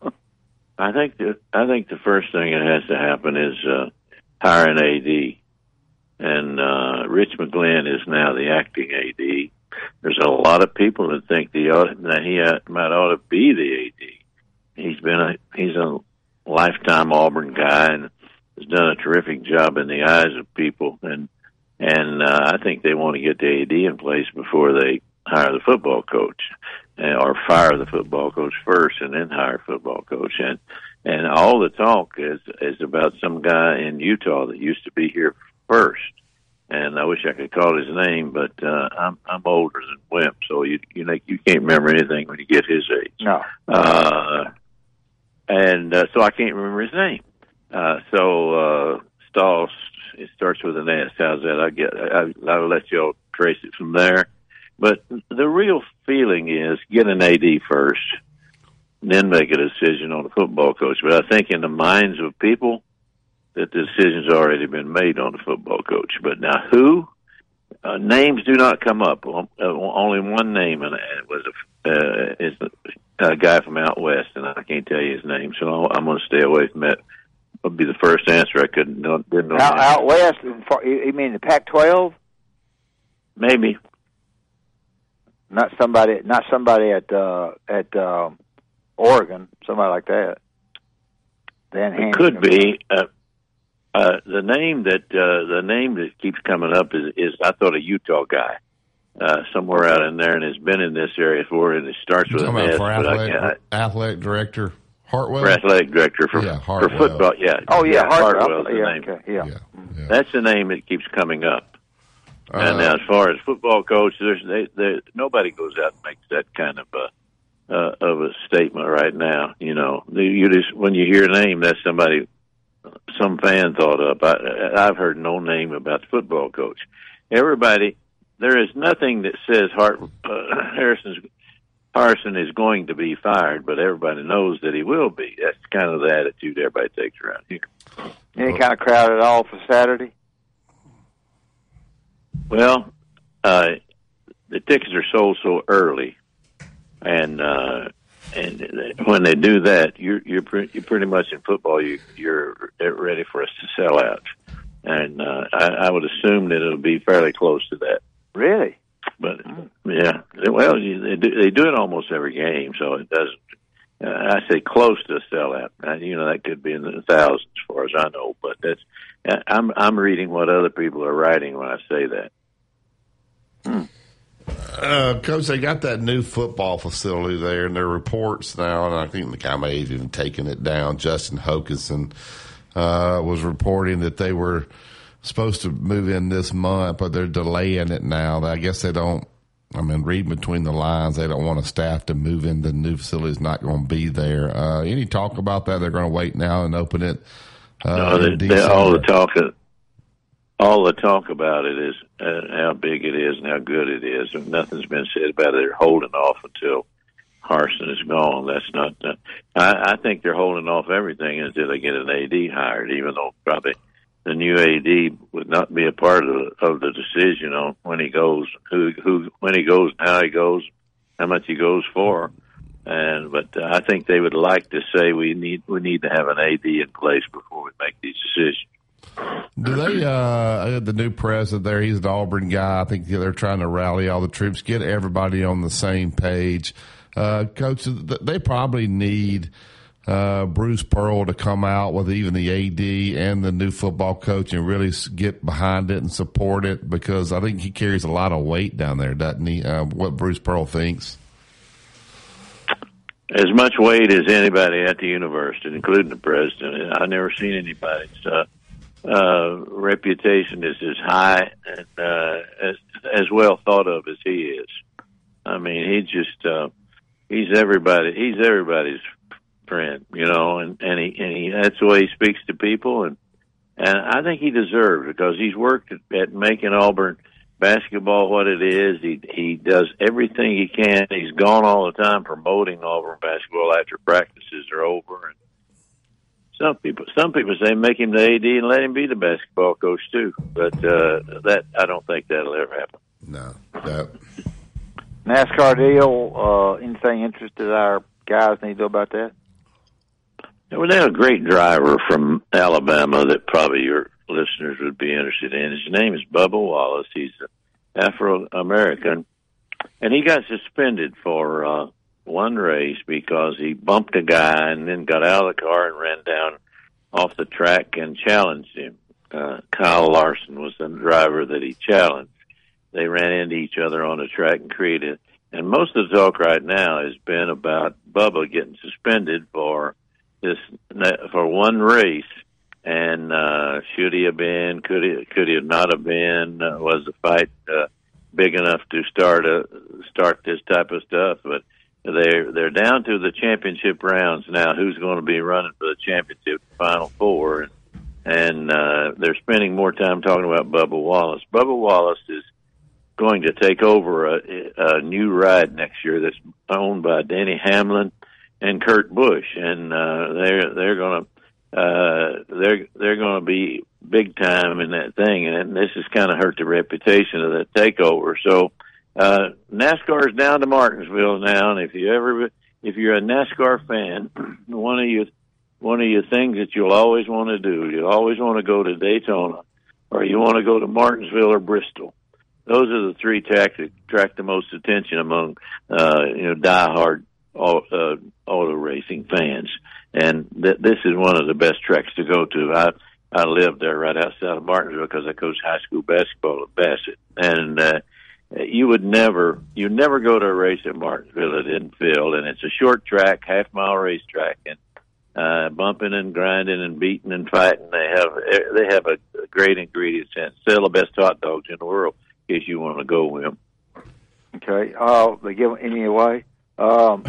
[laughs] I think the I think the first thing that has to happen is uh, hire an AD, and uh, Rich McGlynn is now the acting AD. There's a lot of people that think the that he ought, might ought to be the AD. He's been a he's a lifetime Auburn guy and has done a terrific job in the eyes of people, and and uh, I think they want to get the AD in place before they hire the football coach, uh, or fire the football coach first and then hire a football coach. And and all the talk is is about some guy in Utah that used to be here first. And I wish I could call his name, but uh, I'm I'm older than Wimp, so you you know you can't remember anything when you get his age. No. Uh, and uh, so I can't remember his name. Uh, so uh, Stahl, it starts with an S. How's that? I get. I, I'll let y'all trace it from there. But the real feeling is get an AD first, then make a decision on the football coach. But I think in the minds of people, that the decision's already been made on the football coach. But now who? Uh, names do not come up. Um, Uh, only one name, and it was a, uh, is a guy from out west, and I can't tell you his name, so I'm going to stay away from that. Would be the first answer I couldn't know, didn't know. Out, out west, you you mean the Pac-12? Maybe Not somebody, not somebody at uh, at um, Oregon, somebody like that. Then It could be. Uh, uh, the name that uh, the name that keeps coming up is, is I thought a Utah guy uh, somewhere out in there, and has been in this area before, and it starts with Talking an about S. for But I athletic, athletic director Hartwell. for athletic director for Yeah, for football. Yeah. Oh yeah, Hartwell. Hartwell's the yeah, name. okay, yeah. That's the name that keeps coming up. Uh, and now, as far as football coach, there's they, they, nobody goes out and makes that kind of a uh, of a statement right now. You know, you just when you hear a name, that's somebody some fan thought up. I, I've heard no name about the football coach. Everybody, there is nothing that says Hart uh, Harrison's Harrison is going to be fired, but everybody knows that he will be. That's kind of the attitude everybody takes around here. Any kind of crowd at all for Saturday? Well, uh, the tickets are sold so early, and uh, and when they do that, you're you're, pre- you're pretty much in football. You you're ready for us to sell out, and uh, I, I would assume that it'll be fairly close to that. Really? But yeah, well, you- they do, they do it almost every game, so it doesn't. Uh, I say close to a sellout. Uh, you know, that could be in the thousands, as far as I know. But that's uh, I'm I'm reading what other people are writing when I say that. Uh, Coach, they got that new football facility there, and there are reports now, and I think the guy may have even taken it down. Justin Hokanson uh, was reporting that they were supposed to move in this month, but they're delaying it now. I guess they don't. I mean, reading between the lines, they don't want a staff to move in. The new facility is not going to be there. Uh, any talk about that? They're going to wait now and open it. Uh, no, they, they, all the talk, all the talk about it is uh, how big it is and how good it is. And nothing's been said about it. They're holding off until Harsin is gone. That's not. Uh, I, I think they're holding off everything until they get an AD hired, even though probably the new AD would not be a part of, of the decision on when he goes, who, who, when he goes, how he goes, how much he goes for. And but uh, I think they would like to say we need we need to have an AD in place before we make these decisions. Do they, uh, the new president there, he's an Auburn guy. I think they're trying to rally all the troops, get everybody on the same page. Uh, coach, they probably need, uh, Bruce Pearl to come out with even the AD and the new football coach and really get behind it and support it because I think he carries a lot of weight down there, doesn't he? Uh, what Bruce Pearl thinks. as much weight as anybody at the university, including the president. I've never seen anybody's uh, uh, reputation is as high and uh, as as well thought of as he is. I mean, he just uh, he's everybody. He's everybody's friend, you know, and and he and he that's the way he speaks to people, and and I think he deserves it because he's worked at, at making Auburn basketball what it is. He he does everything he can. He's gone all the time promoting Auburn basketball after practices are over. And some people some people say make him the AD and let him be the basketball coach too. But uh, that I don't think that'll ever happen. No, no. NASCAR deal. Uh, anything interested our guys need to know about that? Well, they have a great driver from Alabama that probably your listeners would be interested in. His name is Bubba Wallace. He's an Afro American, and he got suspended for uh, one race because he bumped a guy and then got out of the car and ran down off the track and challenged him. Uh, Kyle Larson was the driver that he challenged. They ran into each other on the track and created. And most of the talk right now has been about Bubba getting suspended for this for one race and uh, should he have been? Could he? Could he not have been? Uh, was the fight uh, big enough to start a start this type of stuff? But they're they're down to the championship rounds now. Who's going to be running for the championship final four? And, and uh, they're spending more time talking about Bubba Wallace. Bubba Wallace is going to take over a, a new ride next year that's owned by Denny Hamlin and Kurt Busch, and uh, they're they're going to uh, they're they're going to be big time in that thing, and this has kind of hurt the reputation of that takeover. So uh, NASCAR is down to Martinsville now, and if you ever if you're a NASCAR fan, [clears throat] one of your one of your things that you'll always want to do, you always want to go to Daytona, or you want to go to Martinsville or Bristol. Those are the three tracks that attract the most attention among uh, you know diehard uh, auto racing fans and th- this is one of the best tracks to go to. I I lived there right outside of Martinsville because I coached high school basketball at Bassett, and uh, you would never you never go to a race at Martinsville that didn't fill, and it's a short track, half mile racetrack, and uh, bumping and grinding and beating and fighting. They have they have a, a great ingredients and sell the best hot dogs in the world. In case you want to go with them. Okay. Uh, they give any away? Um,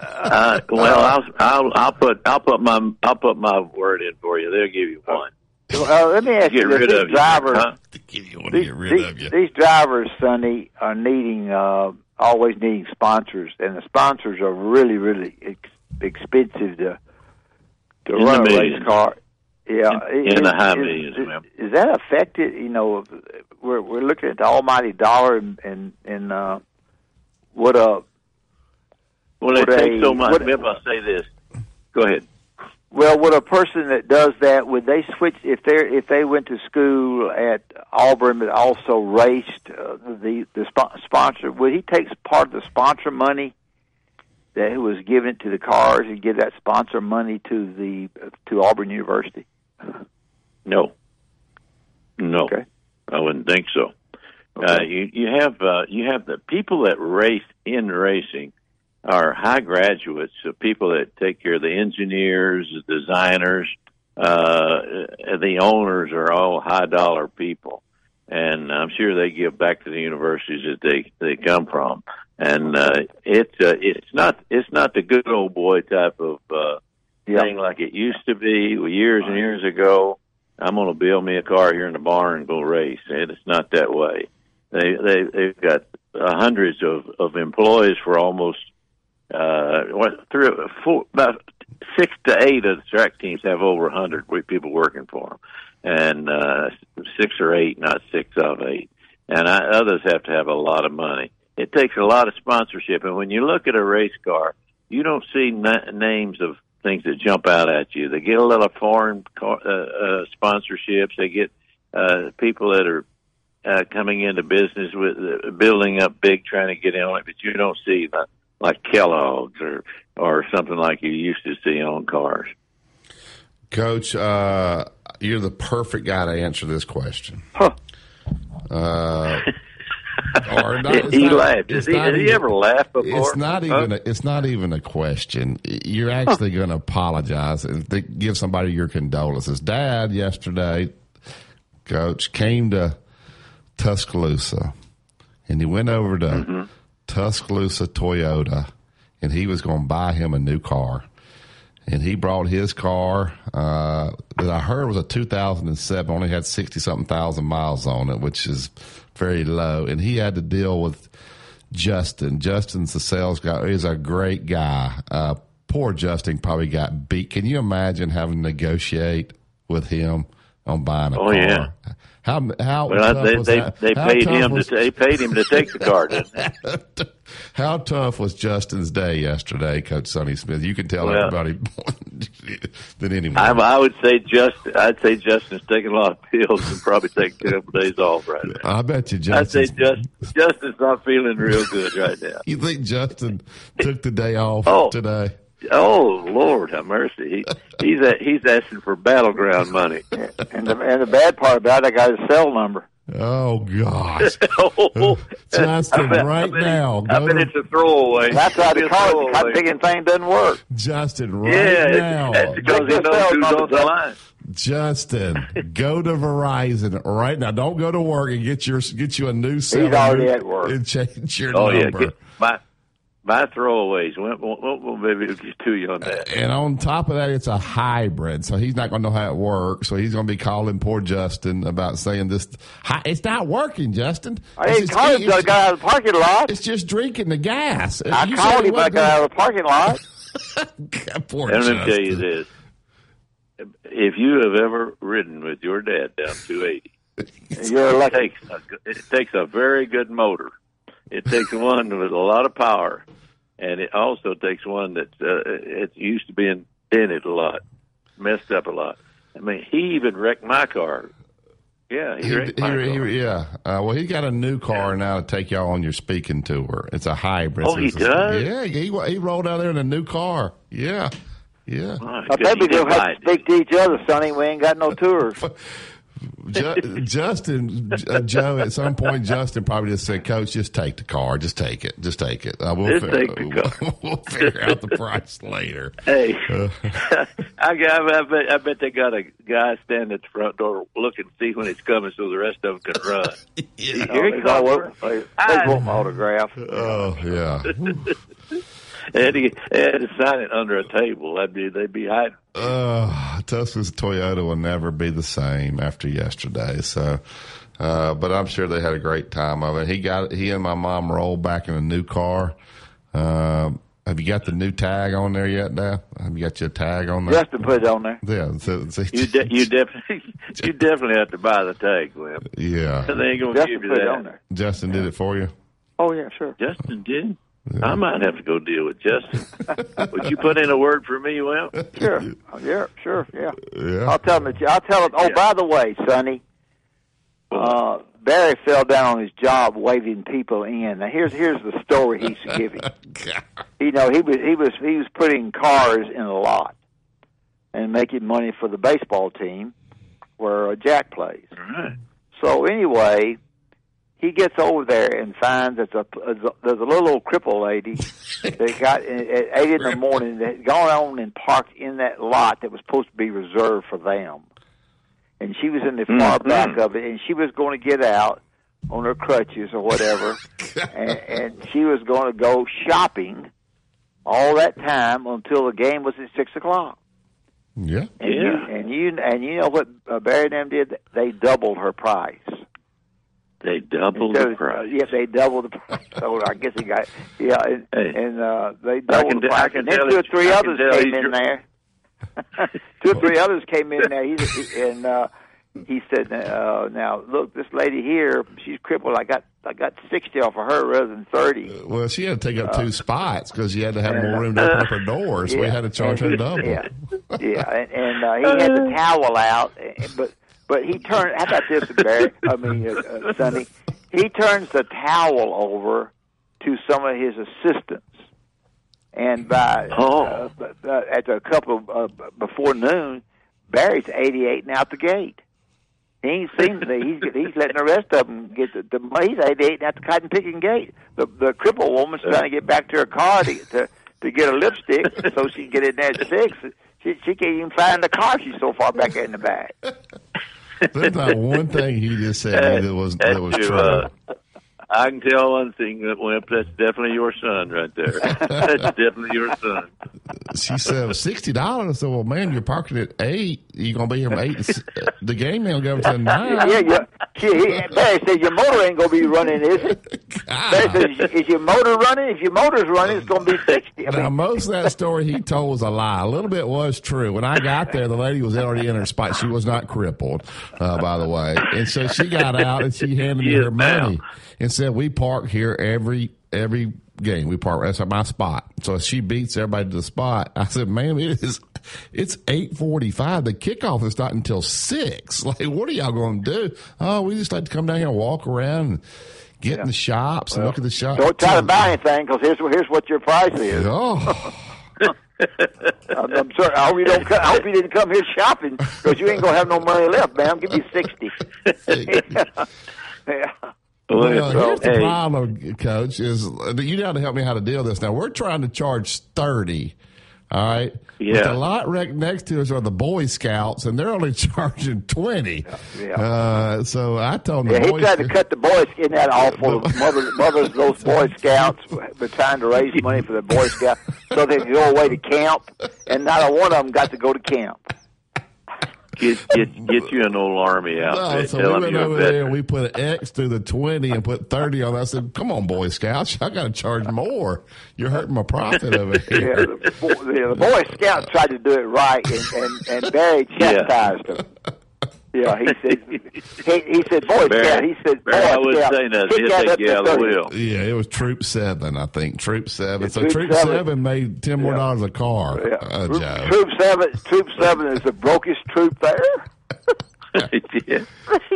uh, well, I'll, I'll I'll put I'll put my I'll put my word in for you. They'll give you one. Uh, let me ask Get you this: rid these of you, drivers, huh? these, these, these drivers, Sonny, are needing uh, always needing sponsors, and the sponsors are really, really ex- expensive to to In run a race car. Yeah, In- Is- in the high is- millions, is, ma'am. is that affected? You know, we're we're looking at the almighty dollar, and and, and uh, what a Well, it takes a- so much. would- If I say this, go ahead. Well, would a person that does that would they switch if they if they went to school at Auburn but also raced uh, the the spo- sponsor? Would he take part of the sponsor money that was given to the cars and give that sponsor money to the to Auburn University? No, no, okay. I wouldn't think so. Uh, you you have uh, you have the people that race in racing are high graduates, so people that take care of the engineers, the designers, uh, the owners are all high dollar people, and I'm sure they give back to the universities that they they come from. And uh, it's uh, it's not it's not the good old boy type of uh, thing like it used to be years and years ago. I'm going to build me a car here in the barn and go race. And it's not that way. They they they've got uh, hundreds of of employees for almost uh three four about six to eight of the track teams have over a hundred people working for them, and uh six or eight, not six of eight, and I, others have to have a lot of money. It takes a lot of sponsorship, and when you look at a race car, you don't see na- names of things that jump out at you. They get a lot of foreign car, uh, uh, sponsorships. They get uh, people that are uh, coming into business with uh, building up big, trying to get in on it, but you don't see that like Kellogg's or or something like you used to see on cars. Coach, uh, you're the perfect guy to answer this question. Uh, or not, [laughs] he not- laughed. Has he, has he even- ever laughed before? It's not Huh? even. A, it's not even a question. You're actually going to apologize and give somebody your condolences. Dad yesterday, coach came to Tuscaloosa, and he went over to Mm-hmm. Tuscaloosa Toyota, and he was going to buy him a new car. And he brought his car uh, that I heard was a 2007, only had 60 something thousand miles on it, which is very low. And he had to deal with Justin. Justin's the sales guy. He's a great guy. Uh, poor Justin probably got beat. Can you imagine having to negotiate with him on buying a Oh, car? yeah. How how Well, tough they was they, that? they How paid him was- to they paid him to [laughs] take the car. [laughs] How tough was Justin's day yesterday, Coach Sonny Smith? You can tell Well- everybody [laughs] than anyone. I, I would say Justin. I'd say Justin's taking a lot of pills and probably taking a couple days off right now. I bet you Justin. I'd say Just, Justin's not feeling real good right now. You think Justin took the day off Oh. today? Oh Lord, have mercy! He, he's a, he's asking for battleground money. And the and the bad part about it, I got his cell number. Oh gosh, [laughs] oh, Justin, bet- right I bet now, I go bet to it's a throwaway. That's how It's the a car throwaway. the thinking thing doesn't work. Justin, right Yeah, now. [laughs] that's because he the knows cell who's on the line. Justin, go to Verizon right now. Don't go to work and get your get you a new cell. He's already number at work. and change your Oh yeah, number. get, my my throwaways. Well, well, well, maybe get to you on that. Uh, and on top of that, it's a hybrid, so he's not going to know how it works. So he's going to be calling poor Justin about saying this. It's not working, Justin. I ain't called him till I got out of the parking lot. It's just drinking the gas. I You called him I got out of the parking lot. [laughs] Poor And let me tell you this: if you have ever ridden with your dad down 280, You're [laughs] it takes a, it takes a very good motor. It takes one with a lot of power, and it also takes one that uh, it's used to being dented a lot, messed up a lot. I mean, he even wrecked my car. Yeah, he He, wrecked my he- car. he- yeah. Uh, well, he's got a new car now to take y'all on your speaking tour. It's a hybrid. Oh, he it's a- does? Yeah, he, he rolled out there in a new car. Yeah, yeah. My I goodness, think we have to speak to each other, Sonny. We ain't got no tours. [laughs] Ju- Justin, uh, Joe, at some point, Justin probably just said, "Coach, just take the car. Just take it. Just take it. Uh, we'll, Just take the car." [laughs] we'll figure out the price later." Hey, Uh, [laughs] I, got, I, bet, I bet they got a guy standing at the front door looking to see when it's coming so the rest of them can run. [laughs] yeah. Here he They all comes. want- They, they want my autograph. Oh yeah. They had, to, they sign it under a table. That'd be, they'd be hiding. Uh, Tuscaloosa Toyota will never be the same after yesterday. So, uh, but I'm sure they had a great time of it. He got he and my mom rolled back in a new car. Um, have you got the new tag on there yet, Dad? Have you got your tag on there? Justin put it on there. Yeah. So, so- You de- you definitely [laughs] you definitely have to buy the tag, Glenn. yeah. They ain't gonna Justin give you put it on that. there. Justin did it for you. Oh yeah, sure. Justin did. I might have to go deal with Justin. [laughs] Would you put in a word for me, Will? Sure. Yeah, sure. Yeah. Yeah. I'll tell him. That, I'll tell him. Oh, by the way, Sonny, uh, Barry fell down on his job waving people in. Now here's here's the story he's giving. [laughs] you know, he was he was he was putting cars in a lot and making money for the baseball team where uh, Jack plays. All right. So anyway, he gets over there and finds that there's a, there's a little old cripple lady [laughs] that got at eight in the morning that had gone on and parked in that lot that was supposed to be reserved for them, and she was in the far Mhm. back of it, and she was going to get out on her crutches or whatever, [laughs] and, and she was going to go shopping all that time until the game was at six o'clock. Yeah. And Yeah. you and you and you know what uh, Barry and them did? They doubled her price. They doubled Instead the price. uh, yes, they doubled the price. So I guess he got yeah, and, Hey. and uh, they doubled the price. And then tell two or three others came in dr- there. [laughs] two or three others came in there. He, he and uh, he said, uh, "Now look, this lady here, she's crippled. I got I got sixty off of her rather than thirty. Well, she had to take up two spots because you had to have and, more room to open up her door, so we had to charge her double. Yeah, yeah, and, and uh, he had the towel out, and- but but he turned. How about this, Barry? I mean, uh, uh, Sonny. He turns the towel over to some of his assistants, and by Oh. uh, uh, at a couple of, uh, before noon, Barry's eighty-eight and out the gate. He ain't seen the, he's he's letting the rest of them get the, the he's eight eight at the cotton picking gate. The the crippled woman's trying to get back to her car to to, to get a lipstick so she can get in there at six. She she can't even find the car. She's so far back in the back. There's not one thing he just said that was that was true. uh, I can tell one thing that Wimp. That's definitely your son right there. That's [laughs] definitely your son. She said sixty dollars. I said, "Well, man, you're parking at eight. You're gonna be here from eight. The game ain't gonna go until [laughs] nine. yeah, yeah. He, Barry says your motor ain't gonna be running, is it? Barry says, is your motor running? If your motor's running, it's gonna be sixty. I Now, mean, most of that story he told was a lie. A little bit was true. When I got there, the lady was already in her spot. She was not crippled, uh, by the way. And so she got out and she handed me her money and said, "We park here every every game. We part. That's my spot." So she beats everybody to the spot. I said, "Ma'am, it is." It's eight forty-five. The kickoff is not until six. [laughs] Like, what are y'all going to do? Oh, we just like to come down here and walk around and get in the shops and look at the shops. don't try to buy anything because here's here's what your price is. Oh. [laughs] [laughs] I'm, I'm sorry. I hope you don't. co- I hope you didn't come here shopping because you ain't gonna have no money left, ma'am. Give me sixty. yeah. Well, So, here's the hey. problem, Coach. Is you got to help me how to deal with this. Now we're trying to charge thirty. All right. But Yeah. the lot right next to us are the Boy Scouts, and they're only [laughs] charging twenty. Yeah. Uh, so I told them Yeah, the he Boy tried to cut the boys in that awful [laughs] mothers, mothers, those Boy Scouts were trying to raise money for the Boy Scouts so they could go away to camp, and not a one of them got to go to camp. Get get get you an old army No, outfit. so Tell we went over there and we put an X through the 20 and put 30 on. I said, come on, Boy Scouts. I got to charge more. You're hurting my profit over [laughs] Yeah, here. the, Boy- the, the Boy Scouts tried to do it right, and and, and Barry [laughs] chastised him. Yeah, he said [laughs] he, he said Boy Barry- Scout. He said Barry, I Boy wouldn't say nothing. kick He'll that say, up to "Yeah, I will." Yeah, it was Troop 7, I think. Troop 7. Yeah, so Troop Troop seven. 7, made 10 more dollars a car, Yeah. uh, Troop, Joe. troop seven. Troop seven is the brokest troop there. [laughs] [laughs] yeah.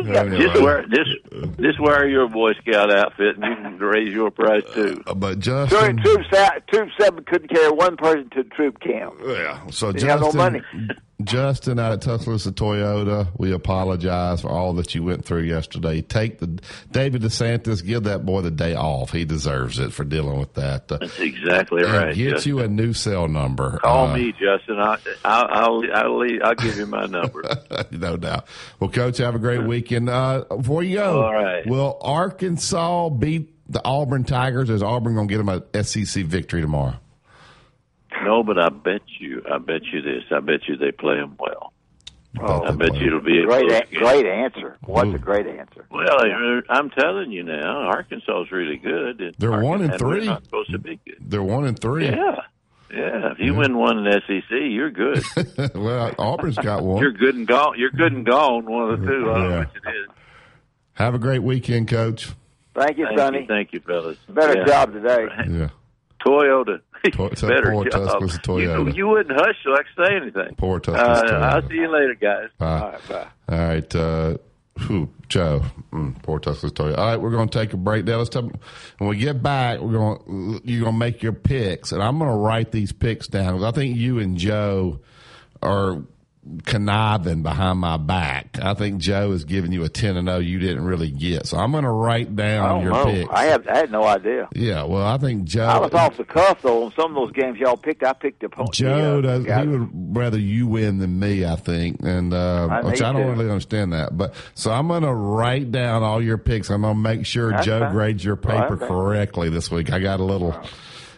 Yeah, Just right. wear just just wear your Boy Scout outfit, and you can raise your price too. Uh, But Troop, Justin, troop, troop seven couldn't carry one person to troop camp. yeah. So They have no Justin, money. [laughs] Justin out at Tuscaloosa Toyota, we apologize for all that you went through yesterday. Take the David DeSantis, give that boy the day off. He deserves it for dealing with that. Uh, That's exactly and right. Get Justin. you a new cell number. Call Uh, me, Justin. I, I'll I'll I'll, leave, I'll give you my number. no doubt. Well, Coach, have a great weekend. Uh, before you go, All right. will Arkansas beat the Auburn Tigers? Is Auburn going to get them a SEC victory tomorrow? No, but I bet you, I bet you this. I bet you they play them well. Oh, I bet you it'll be a Great, a- great answer. What's a great answer? Well, I- I'm telling you now, Arkansas is really good. They're one and Arkansas- we're three. Not supposed to be good. They're one and three. Yeah, yeah. If you win one in SEC, you're good. [laughs] well, Auburn's got one. You're good and gone. You're good and gone. One of the two. I don't know Yeah. which it is. Have a great weekend, Coach. Thank you, Thank Sonny. you, thank you, fellas. Better Yeah. job today. Yeah. Toyota. To- to- [laughs] Better poor job. Tuscaloosa You, Toyota. you wouldn't hush like say anything. Poor Tuscaloosa Uh, I'll see you later, guys. Bye. All right, bye. All right, uh, whew, Joe. Mm, poor Tuscaloosa Toyota. All right, we're going to take a break. Now let's talk, when we get back, we're going. You're going to make your picks, and I'm going to write these picks down I think you and Joe are conniving behind my back. I think Joe is giving you a ten and zero you didn't really get. So I'm going to write down your know. picks. I have. I had no idea. yeah, well, I think Joe. I was off the cuff though. On some of those games y'all picked, I picked the opponent. Joe the, uh, does. He would rather you win than me, I think, and uh, I which I don't really understand that. But so I'm going to write down all your picks. I'm going to make sure That's Joe fine. grades your paper correctly this week. I got a little.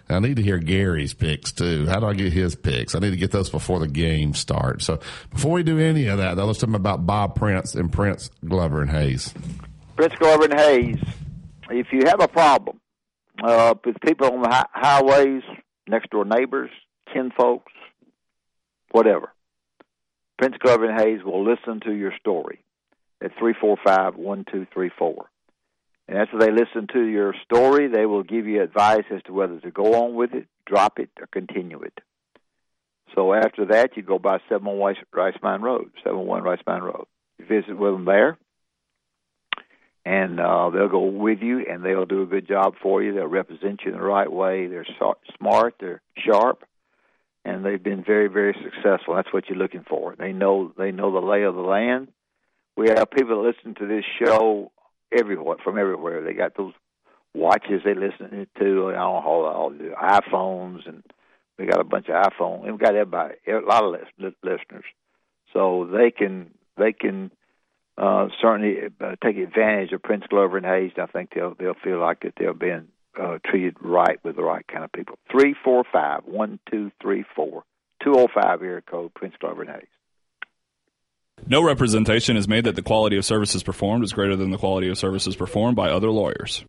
I need to hear Gary's picks too. How do I get his picks? I need to get those before the game starts. So before we do any of that, though, let's talk about Bob Prince and Prince Glover and Hayes. Prince Glover and Hayes. If you have a problem uh, with people on the hi- highways, next door neighbors, kin folks, whatever, Prince Glover and Hayes will listen to your story at three four five one two three four. And after they listen to your story, they will give you advice as to whether to go on with it, drop it, or continue it. So after that, you go by 71 Rice Mine Road, 71 Rice Mine Road. You visit with them there, and uh, they'll go with you, and they'll do a good job for you. They'll represent you in the right way. They're smart, they're sharp, and they've been very, very successful. That's what you're looking for. They know they know the lay of the land. we have people that listen to this show everywhere from everywhere. They got those watches they listen to, and all all, all the iPhones, and we got a bunch of iPhone. We got everybody, a lot of lis- listeners, so they can they can uh, certainly uh, take advantage of Prince Glover and Hayes. I think they'll they'll feel like that they're being uh, treated right with the right kind of people. Three four five one two three four two zero five area code Prince Glover and Hayes. No representation is made that the quality of services performed is greater than the quality of services performed by other lawyers.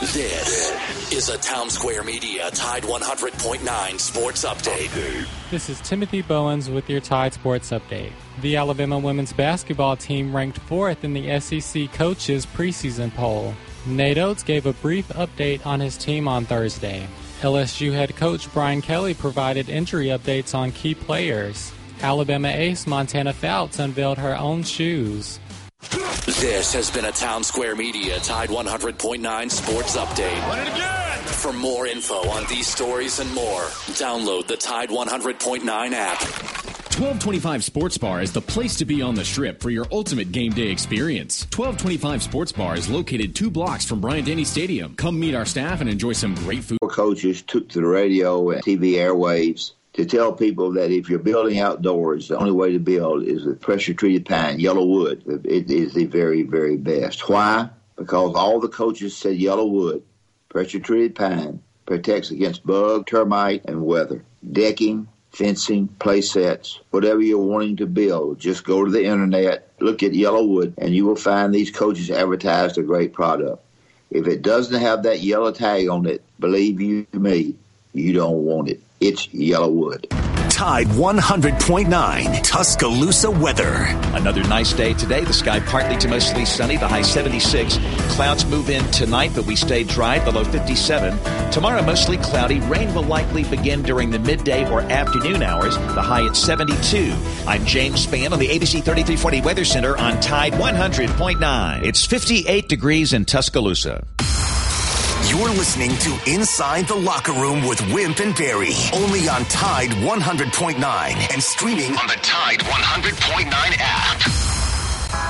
This is a Town Square Media Tide 100.9 Sports Update. This is Timothy Bowens with your Tide Sports Update. The Alabama women's basketball team ranked fourth in the SEC coaches preseason poll. Nate Oats gave a brief update on his team on Thursday. LSU head coach Brian Kelly provided injury updates on key players. Alabama ace Montana Fouts unveiled her own shoes. This has been a Town Square Media Tide 100.9 Sports Update. For more info on these stories and more, download the Tide 100.9 app. 1225 Sports Bar is the place to be on the strip for your ultimate game day experience. 1225 Sports Bar is located two blocks from Bryant Denny Stadium. Come meet our staff and enjoy some great food. Coaches took to the radio and TV airwaves to tell people that if you're building outdoors, the only way to build is with pressure treated pine, YellaWood. It is the very, very best. Why? Because all the coaches said YellaWood, pressure treated pine, protects against bug, termite, and weather. Decking, fencing, play sets, whatever you're wanting to build, just go to the internet, look at YellaWood, and you will find these coaches advertised a great product. If it doesn't have that yellow tag on it, believe you me, you don't want it. It's YellaWood. Tide 100.9 Tuscaloosa weather. Another nice day today. The sky partly to mostly sunny, the high 76. Clouds move in tonight, but we stay dry, the low 57. Tomorrow, mostly cloudy. Rain will likely begin during the midday or afternoon hours, the high at 72. I'm James Spann on the ABC 3340 Weather Center on Tide 100.9. It's 58 degrees in Tuscaloosa. You're listening to Inside the Locker Room with Wimp and Barry, only on Tide 100.9 and streaming on the Tide 100.9 app.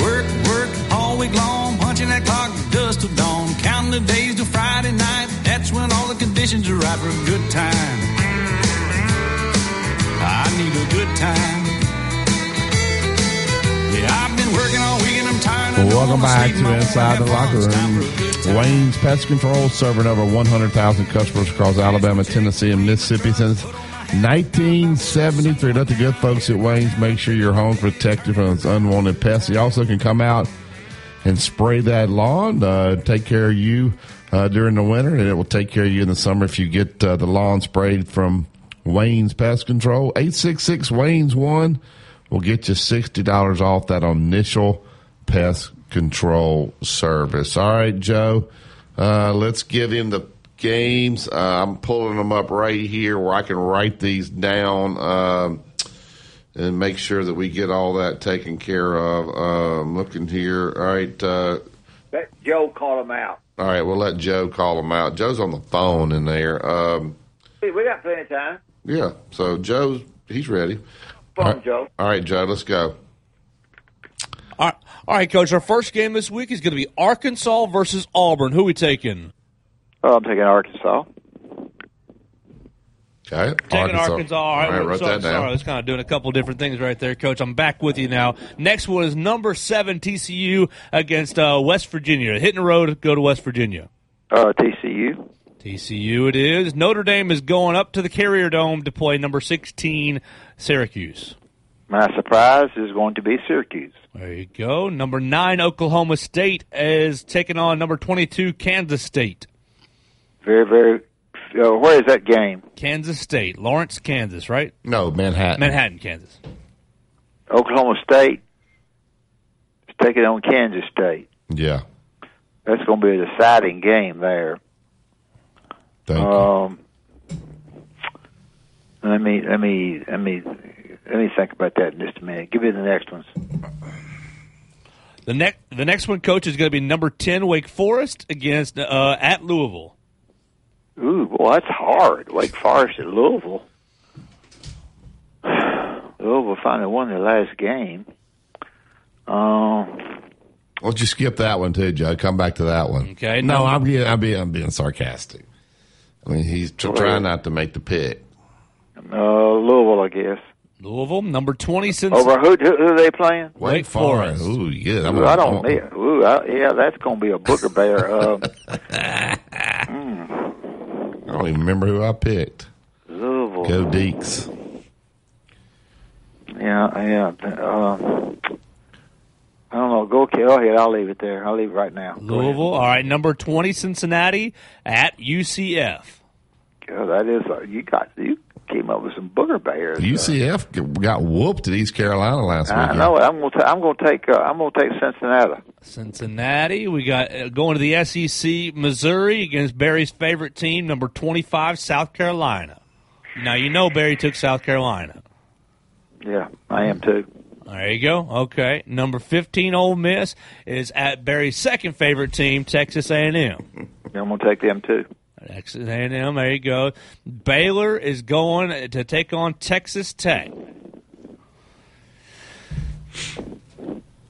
Work, work all week long, punching that clock dust till dawn, counting the days all the conditions are right for a good time. I need a good time. Yeah, I've been working all week and I'm tired. Welcome back to Inside the Locker Room. Wayne's Pest Control serving over 100,000 customers across Alabama, Tennessee, and Mississippi since 1973. Let the good folks at Wayne's make sure your home's protected from unwanted pests. You also can come out and spray that lawn, uh, take care of you uh, during the winter, and it will take care of you in the summer if you get uh, the lawn sprayed from Wayne's Pest Control. 866 Wayne's 1 will get you $60 off that initial pest control service. All right, Joe, uh, let's give him the games. Uh, I'm pulling them up right here where I can write these down um, and make sure that we get all that taken care of. Uh, I'm looking here. All right. Uh, Let Joe call him out. all right, we'll let Joe call them out. Joe's on the phone in there. Um, Hey, we got plenty of time. yeah, so Joe's he's ready. Phone, all right, Joe. All right, Joe, let's go. All right, all right, Coach. Our first game this week is going to be Arkansas versus Auburn. Who we taking? Oh, I'm taking Arkansas. Okay, Taking Arkansas. All right, All right, wrote so- that down. Sorry, I was kind of doing a couple different things right there, Coach. I'm back with you now. Next one is number seven TCU against uh, West Virginia. Hitting the road, go to West Virginia. Uh, TCU. TCU it is. Notre Dame is going up to the Carrier Dome to play number 16 Syracuse. My surprise is going to be Syracuse. There you go. Number nine Oklahoma State is taking on number 22 Kansas State. Very, very. Uh, where is that game? Kansas State, Lawrence, Kansas, right? No, Manhattan. Manhattan, Kansas. Oklahoma State is taking on Kansas State. Yeah. That's going to be a deciding game there. Thank um, Let me let me let me let me think about that in just a minute. Give me the next ones. The next the next one, coach, is going to be number ten Wake Forest against uh, at Louisville. Ooh, well, that's hard. Wake Forest at Louisville. [sighs] Louisville finally won their last game. Um, Why don't you skip that one too, Joe? Come back to that one. Okay, No, no. I'm being, I'm being, I'm being sarcastic. I mean, he's tr- trying not to make the pick. uh, Louisville, I guess. Louisville, number twenty since Over who? Who, who are they playing? Wake Forest. Ooh, yeah. I'm Ooh, gonna- I don't. I'm- Yeah, ooh, I, yeah, that's going to be a booger bear. Um, [laughs] I don't even remember who I picked. Louisville. Go Deacs. Yeah, yeah. Uh, I don't know. Go, go ahead. I'll leave it there. I'll leave it right now. Go. Louisville. All right, number twenty Cincinnati at UCF. Yeah, that is. Uh, you got you came up with some booger bears. UCF g- got whooped at East Carolina last I weekend. know it. I'm going to. I'm going to take. Uh, I'm going to take Cincinnati. Cincinnati. We got uh, going to the SEC, Missouri against Barry's favorite team, number twenty-five, South Carolina. Now you know Barry took South Carolina. Yeah, I am too. There you go. Okay, number fifteen, Ole Miss is at Barry's second favorite team, Texas A&M. I'm going to take them too. Texas A&M. There you go. Baylor is going to take on Texas Tech.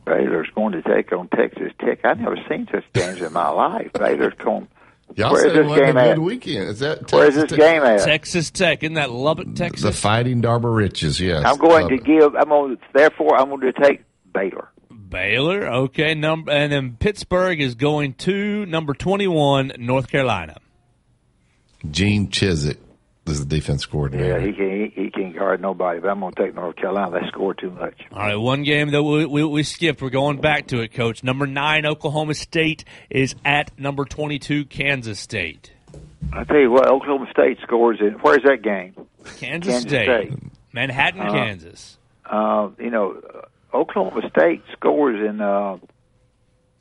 Baylor's going to take on Texas Tech. I've never seen such games in my life. Baylor's going. [laughs] Y'all Where's said this game a good at? weekend. Is that Where's this Tech? game at? Texas Tech. Isn't that Lubbock, Texas? The Fighting Darber Riches, yes. I'm going Love to give. I'm going. To, therefore, I'm going to take Baylor. Baylor. Okay, number and then Pittsburgh is going to number twenty-one, North Carolina. Gene Chizik is the defense Yeah, coordinator. he can. He, he can't guard nobody. But I'm going to take North Carolina. They score too much. All right, one game that we, we, we skipped. We're going back to it, Coach. Number nine, Oklahoma State is at number twenty-two, Kansas State. I tell you what, Oklahoma State scores in. Where's that game? Kansas, Kansas State. State. Manhattan, Uh, Kansas. Uh, you know, uh, Oklahoma State scores in uh,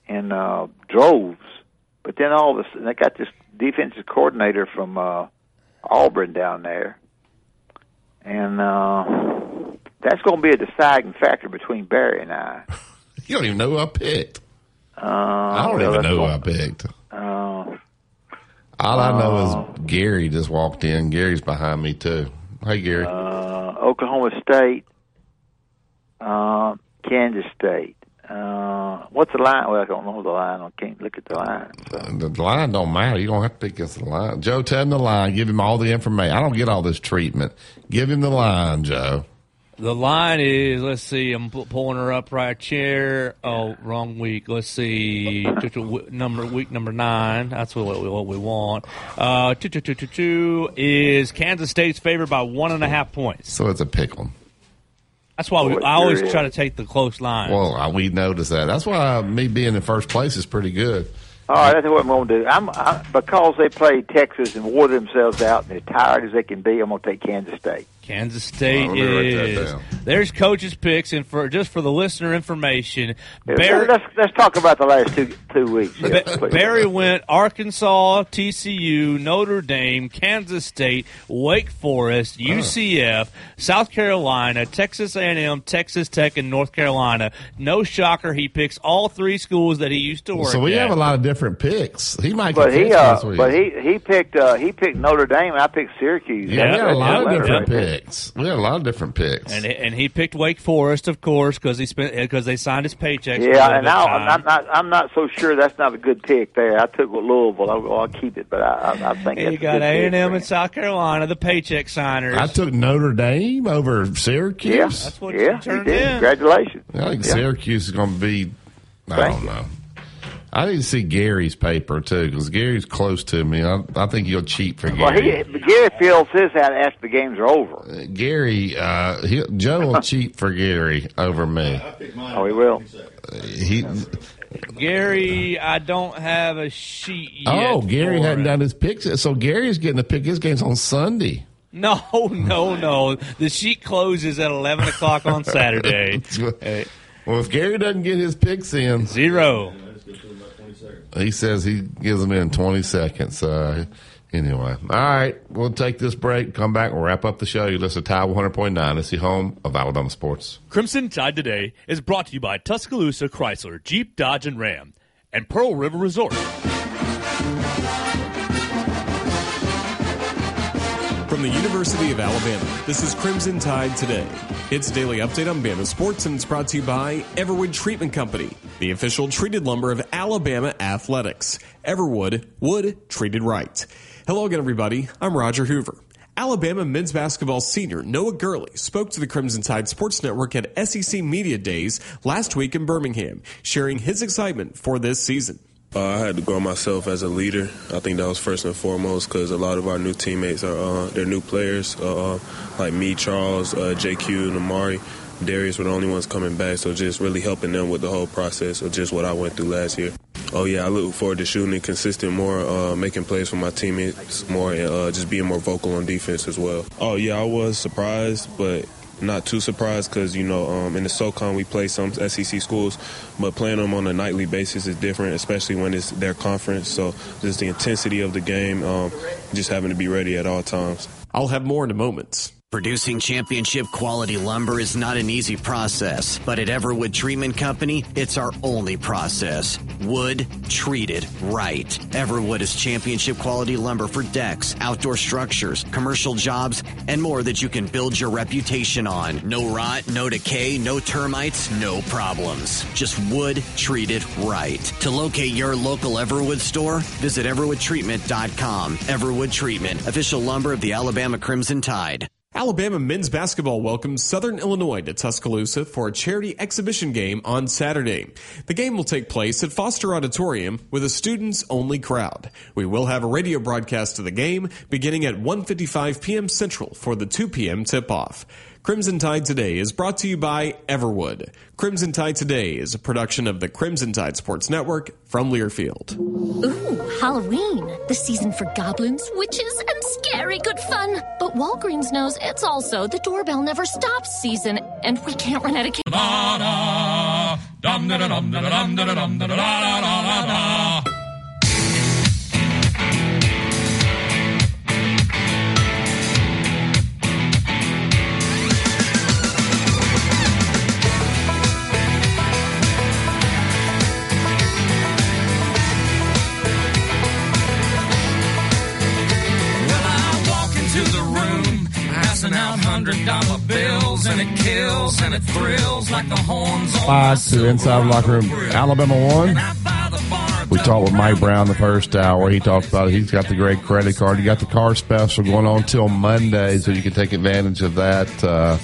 in uh, droves, but then all of a sudden they got this defensive coordinator from uh, Auburn down there, and uh, that's going to be a deciding factor between Barry and I. [laughs] You don't even know who I picked. Uh, I don't even know who I picked. Uh, All I know Uh, is Gary just walked in. Gary's behind me too. Hey, Gary. uh, Oklahoma State, uh, Kansas State. Uh, what's the line? Well, I don't know the line. I can't look at the line. So. the line don't matter. You don't have to pick against the line. Joe, tell him the line. Give him all the information. I don't get all this treatment. Give him the line, Joe. The line is, let's see, I'm pulling her up right here. Oh, wrong week. Let's see, Two- two- w- number week number nine. That's what we, what we want. Uh, two, two, two, two, two is Kansas State's favored by one and a half points. So it's a pickle. That's why we, I always sure try to take the close line. Well, I, we noticed that. That's why me being in first place is pretty good. All right, that's what I'm going to do. I'm I, because they played Texas and wore themselves out and they're tired as they can be. I'm going to take Kansas State. Kansas State Well, let me write that is. down. There's coaches' picks, and for just for the listener information, Yeah, Barry, let's let's talk about the last two two weeks. Yeah, Ba- please. Barry went Arkansas, TCU, Notre Dame, Kansas State, Wake Forest, UCF, South Carolina, Texas A&M, Texas Tech, and North Carolina. No shocker, he picks all three schools that he used to work. So we at. have a lot of different picks. He might But he, uh, but he he picked uh, he picked Notre Dame. I picked Syracuse. yeah, we had a lot of different right. picks. We had a lot of different picks. And and he picked Wake Forest, of course, because he spent because they signed his paychecks. for a Yeah, and bit now I'm not, not I'm not so sure that's not a good pick there. I took Louisville. I'll, I'll keep it, but I I, I think And you got a good a&m for and. South Carolina, the paycheck signers. I took Notre Dame over Syracuse. Yeah, That's what yeah, you you turned did. in. Congratulations. I think Yeah. Syracuse is going to be. I Thank don't you. know. I need to see Gary's paper too because Gary's close to me. I, I think you'll cheat for Well, Gary. he Gary feels his out after the games are over. Gary, uh, he, Joe will [laughs] cheat for Gary over me. Oh, he will. He, Gary, I don't have a sheet yet. oh, Gary for hadn't done his picks, yet, so Gary's getting to pick his games on Sunday. No, [laughs] no, no. The sheet closes at eleven o'clock on [laughs] Saturday. Well, if Gary doesn't get his picks in, Zero. He says he gives them in twenty seconds. Uh, Anyway, all right, we'll take this break, come back, we'll wrap up the show. You listen to Tide 100.9. It's the home of Alabama sports. Crimson Tide Today is brought to you by Tuscaloosa Chrysler, Jeep, Dodge, and Ram, and Pearl River Resort. From the University of Alabama, this is Crimson Tide Today. It's a daily update on Bama sports, and it's brought to you by Everwood Treatment Company, the official treated lumber of Alabama athletics. Everwood, wood treated right. Hello again, everybody. I'm Roger Hoover. Alabama men's basketball senior Noah Gurley spoke to the Crimson Tide Sports Network at SEC Media Days last week in Birmingham, sharing his excitement for this season. Uh, I had to grow myself as a leader. I think that was first and foremost because a lot of our new teammates are uh, they're new players, uh, uh like me, Charles, uh, JQ, and Amari. Darius were the only ones coming back, so just really helping them with the whole process of just what I went through last year. Oh yeah, I look forward to shooting consistent more, uh, making plays for my teammates more, and uh, just being more vocal on defense as well. Oh yeah, I was surprised, but not too surprised because you know um, in the SoCon we play some SEC schools, but playing them on a nightly basis is different, especially when it's their conference. So just the intensity of the game, um, just having to be ready at all times. I'll have more in a moment. Producing championship quality lumber is not an easy process, but at Everwood Treatment Company, it's our only process. Wood treated right. Everwood is championship quality lumber for decks, outdoor structures, commercial jobs, and more that you can build your reputation on. No rot, no decay, no termites, no problems. Just wood treated right. To locate your local Everwood store, visit EverwoodTreatment.com. Everwood Treatment, official lumber of the Alabama Crimson Tide. Alabama men's basketball welcomes Southern Illinois to Tuscaloosa for a charity exhibition game on Saturday. The game will take place at Foster Auditorium with a students only crowd. We will have a radio broadcast of the game beginning at 1:55 p.m. Central for the 2 p.m. tip-off. Crimson Tide Today is brought to you by Everwood. Crimson Tide Today is a production of the Crimson Tide Sports Network from Learfield. Ooh, Halloween. The season for goblins, witches, and scary good fun. But Walgreens knows it's also the doorbell never stops season, and we can't run out of candy. Hundred dollar bills, and it kills and it thrills like the horns on Five to inside the locker room. Alabama one. We talked with Mike Brown the first hour. He talked about it. He's got the great credit card. You got the car special going on till Monday, so you can take advantage of that. Uh,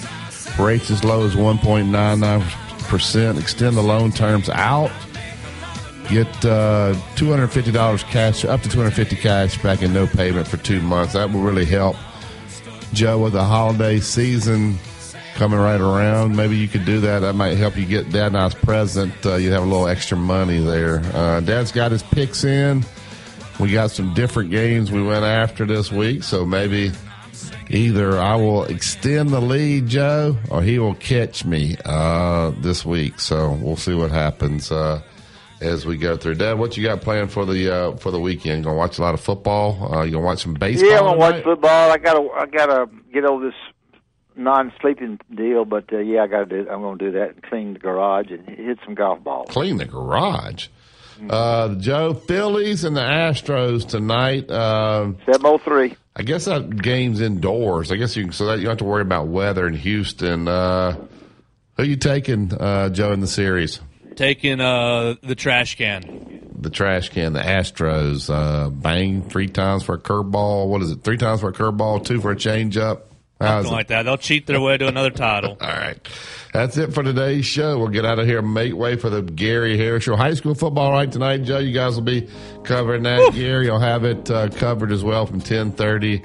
rates as low as 1.99%. Extend the loan terms out. Get uh, $250 cash, up to 250 cash back in no payment for two months. That will really help Joe, with the holiday season coming right around, maybe you could do that. That might help you get Dad a nice present. Uh, you have a little extra money there. Uh, Dad's got his picks in. We got some different games we went after this week, so maybe either I will extend the lead, Joe, or he will catch me uh, this week. So we'll see what happens uh, as we go through. Dad, what you got planned for the uh, for the weekend? Gonna watch a lot of football. Uh, you gonna watch some baseball? Yeah, I'm gonna watch football. I gotta, I gotta get over this non-sleeping deal, but uh, yeah, I gotta do. I'm gonna do that and clean the garage and hit some golf balls. Clean the garage. Uh, Joe, Phillies and the Astros tonight. Uh, Seven oh three. I guess that game's indoors. I guess you so that you don't have to worry about weather in Houston. Uh, who you taking, uh, Joe, in the series? Taking uh, the trash can. The trash can, the Astros. Uh, bang three times for a curveball. What is it? Three times for a curveball, two for a changeup. Something like that. They'll cheat their way to another title. [laughs] All right. That's it for today's show. We'll get out of here and make way for the Gary Harris Show. High school football right tonight, Joe. You guys will be covering that. Gary will have it uh, covered as well from 1030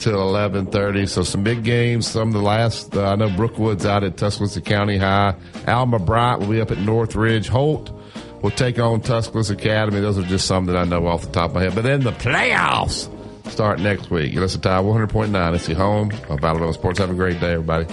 to 1130. So some big games. Some of the last, uh, I know Brookwood's out at Tuscaloosa County High. Alma Bright will be up at Northridge. Holt will take on Tuscaloosa Academy. Those are just some that I know off the top of my head. But then the playoffs start next week. You listen to Tide 100.9. It's the home of Alabama Sports. Have a great day, everybody.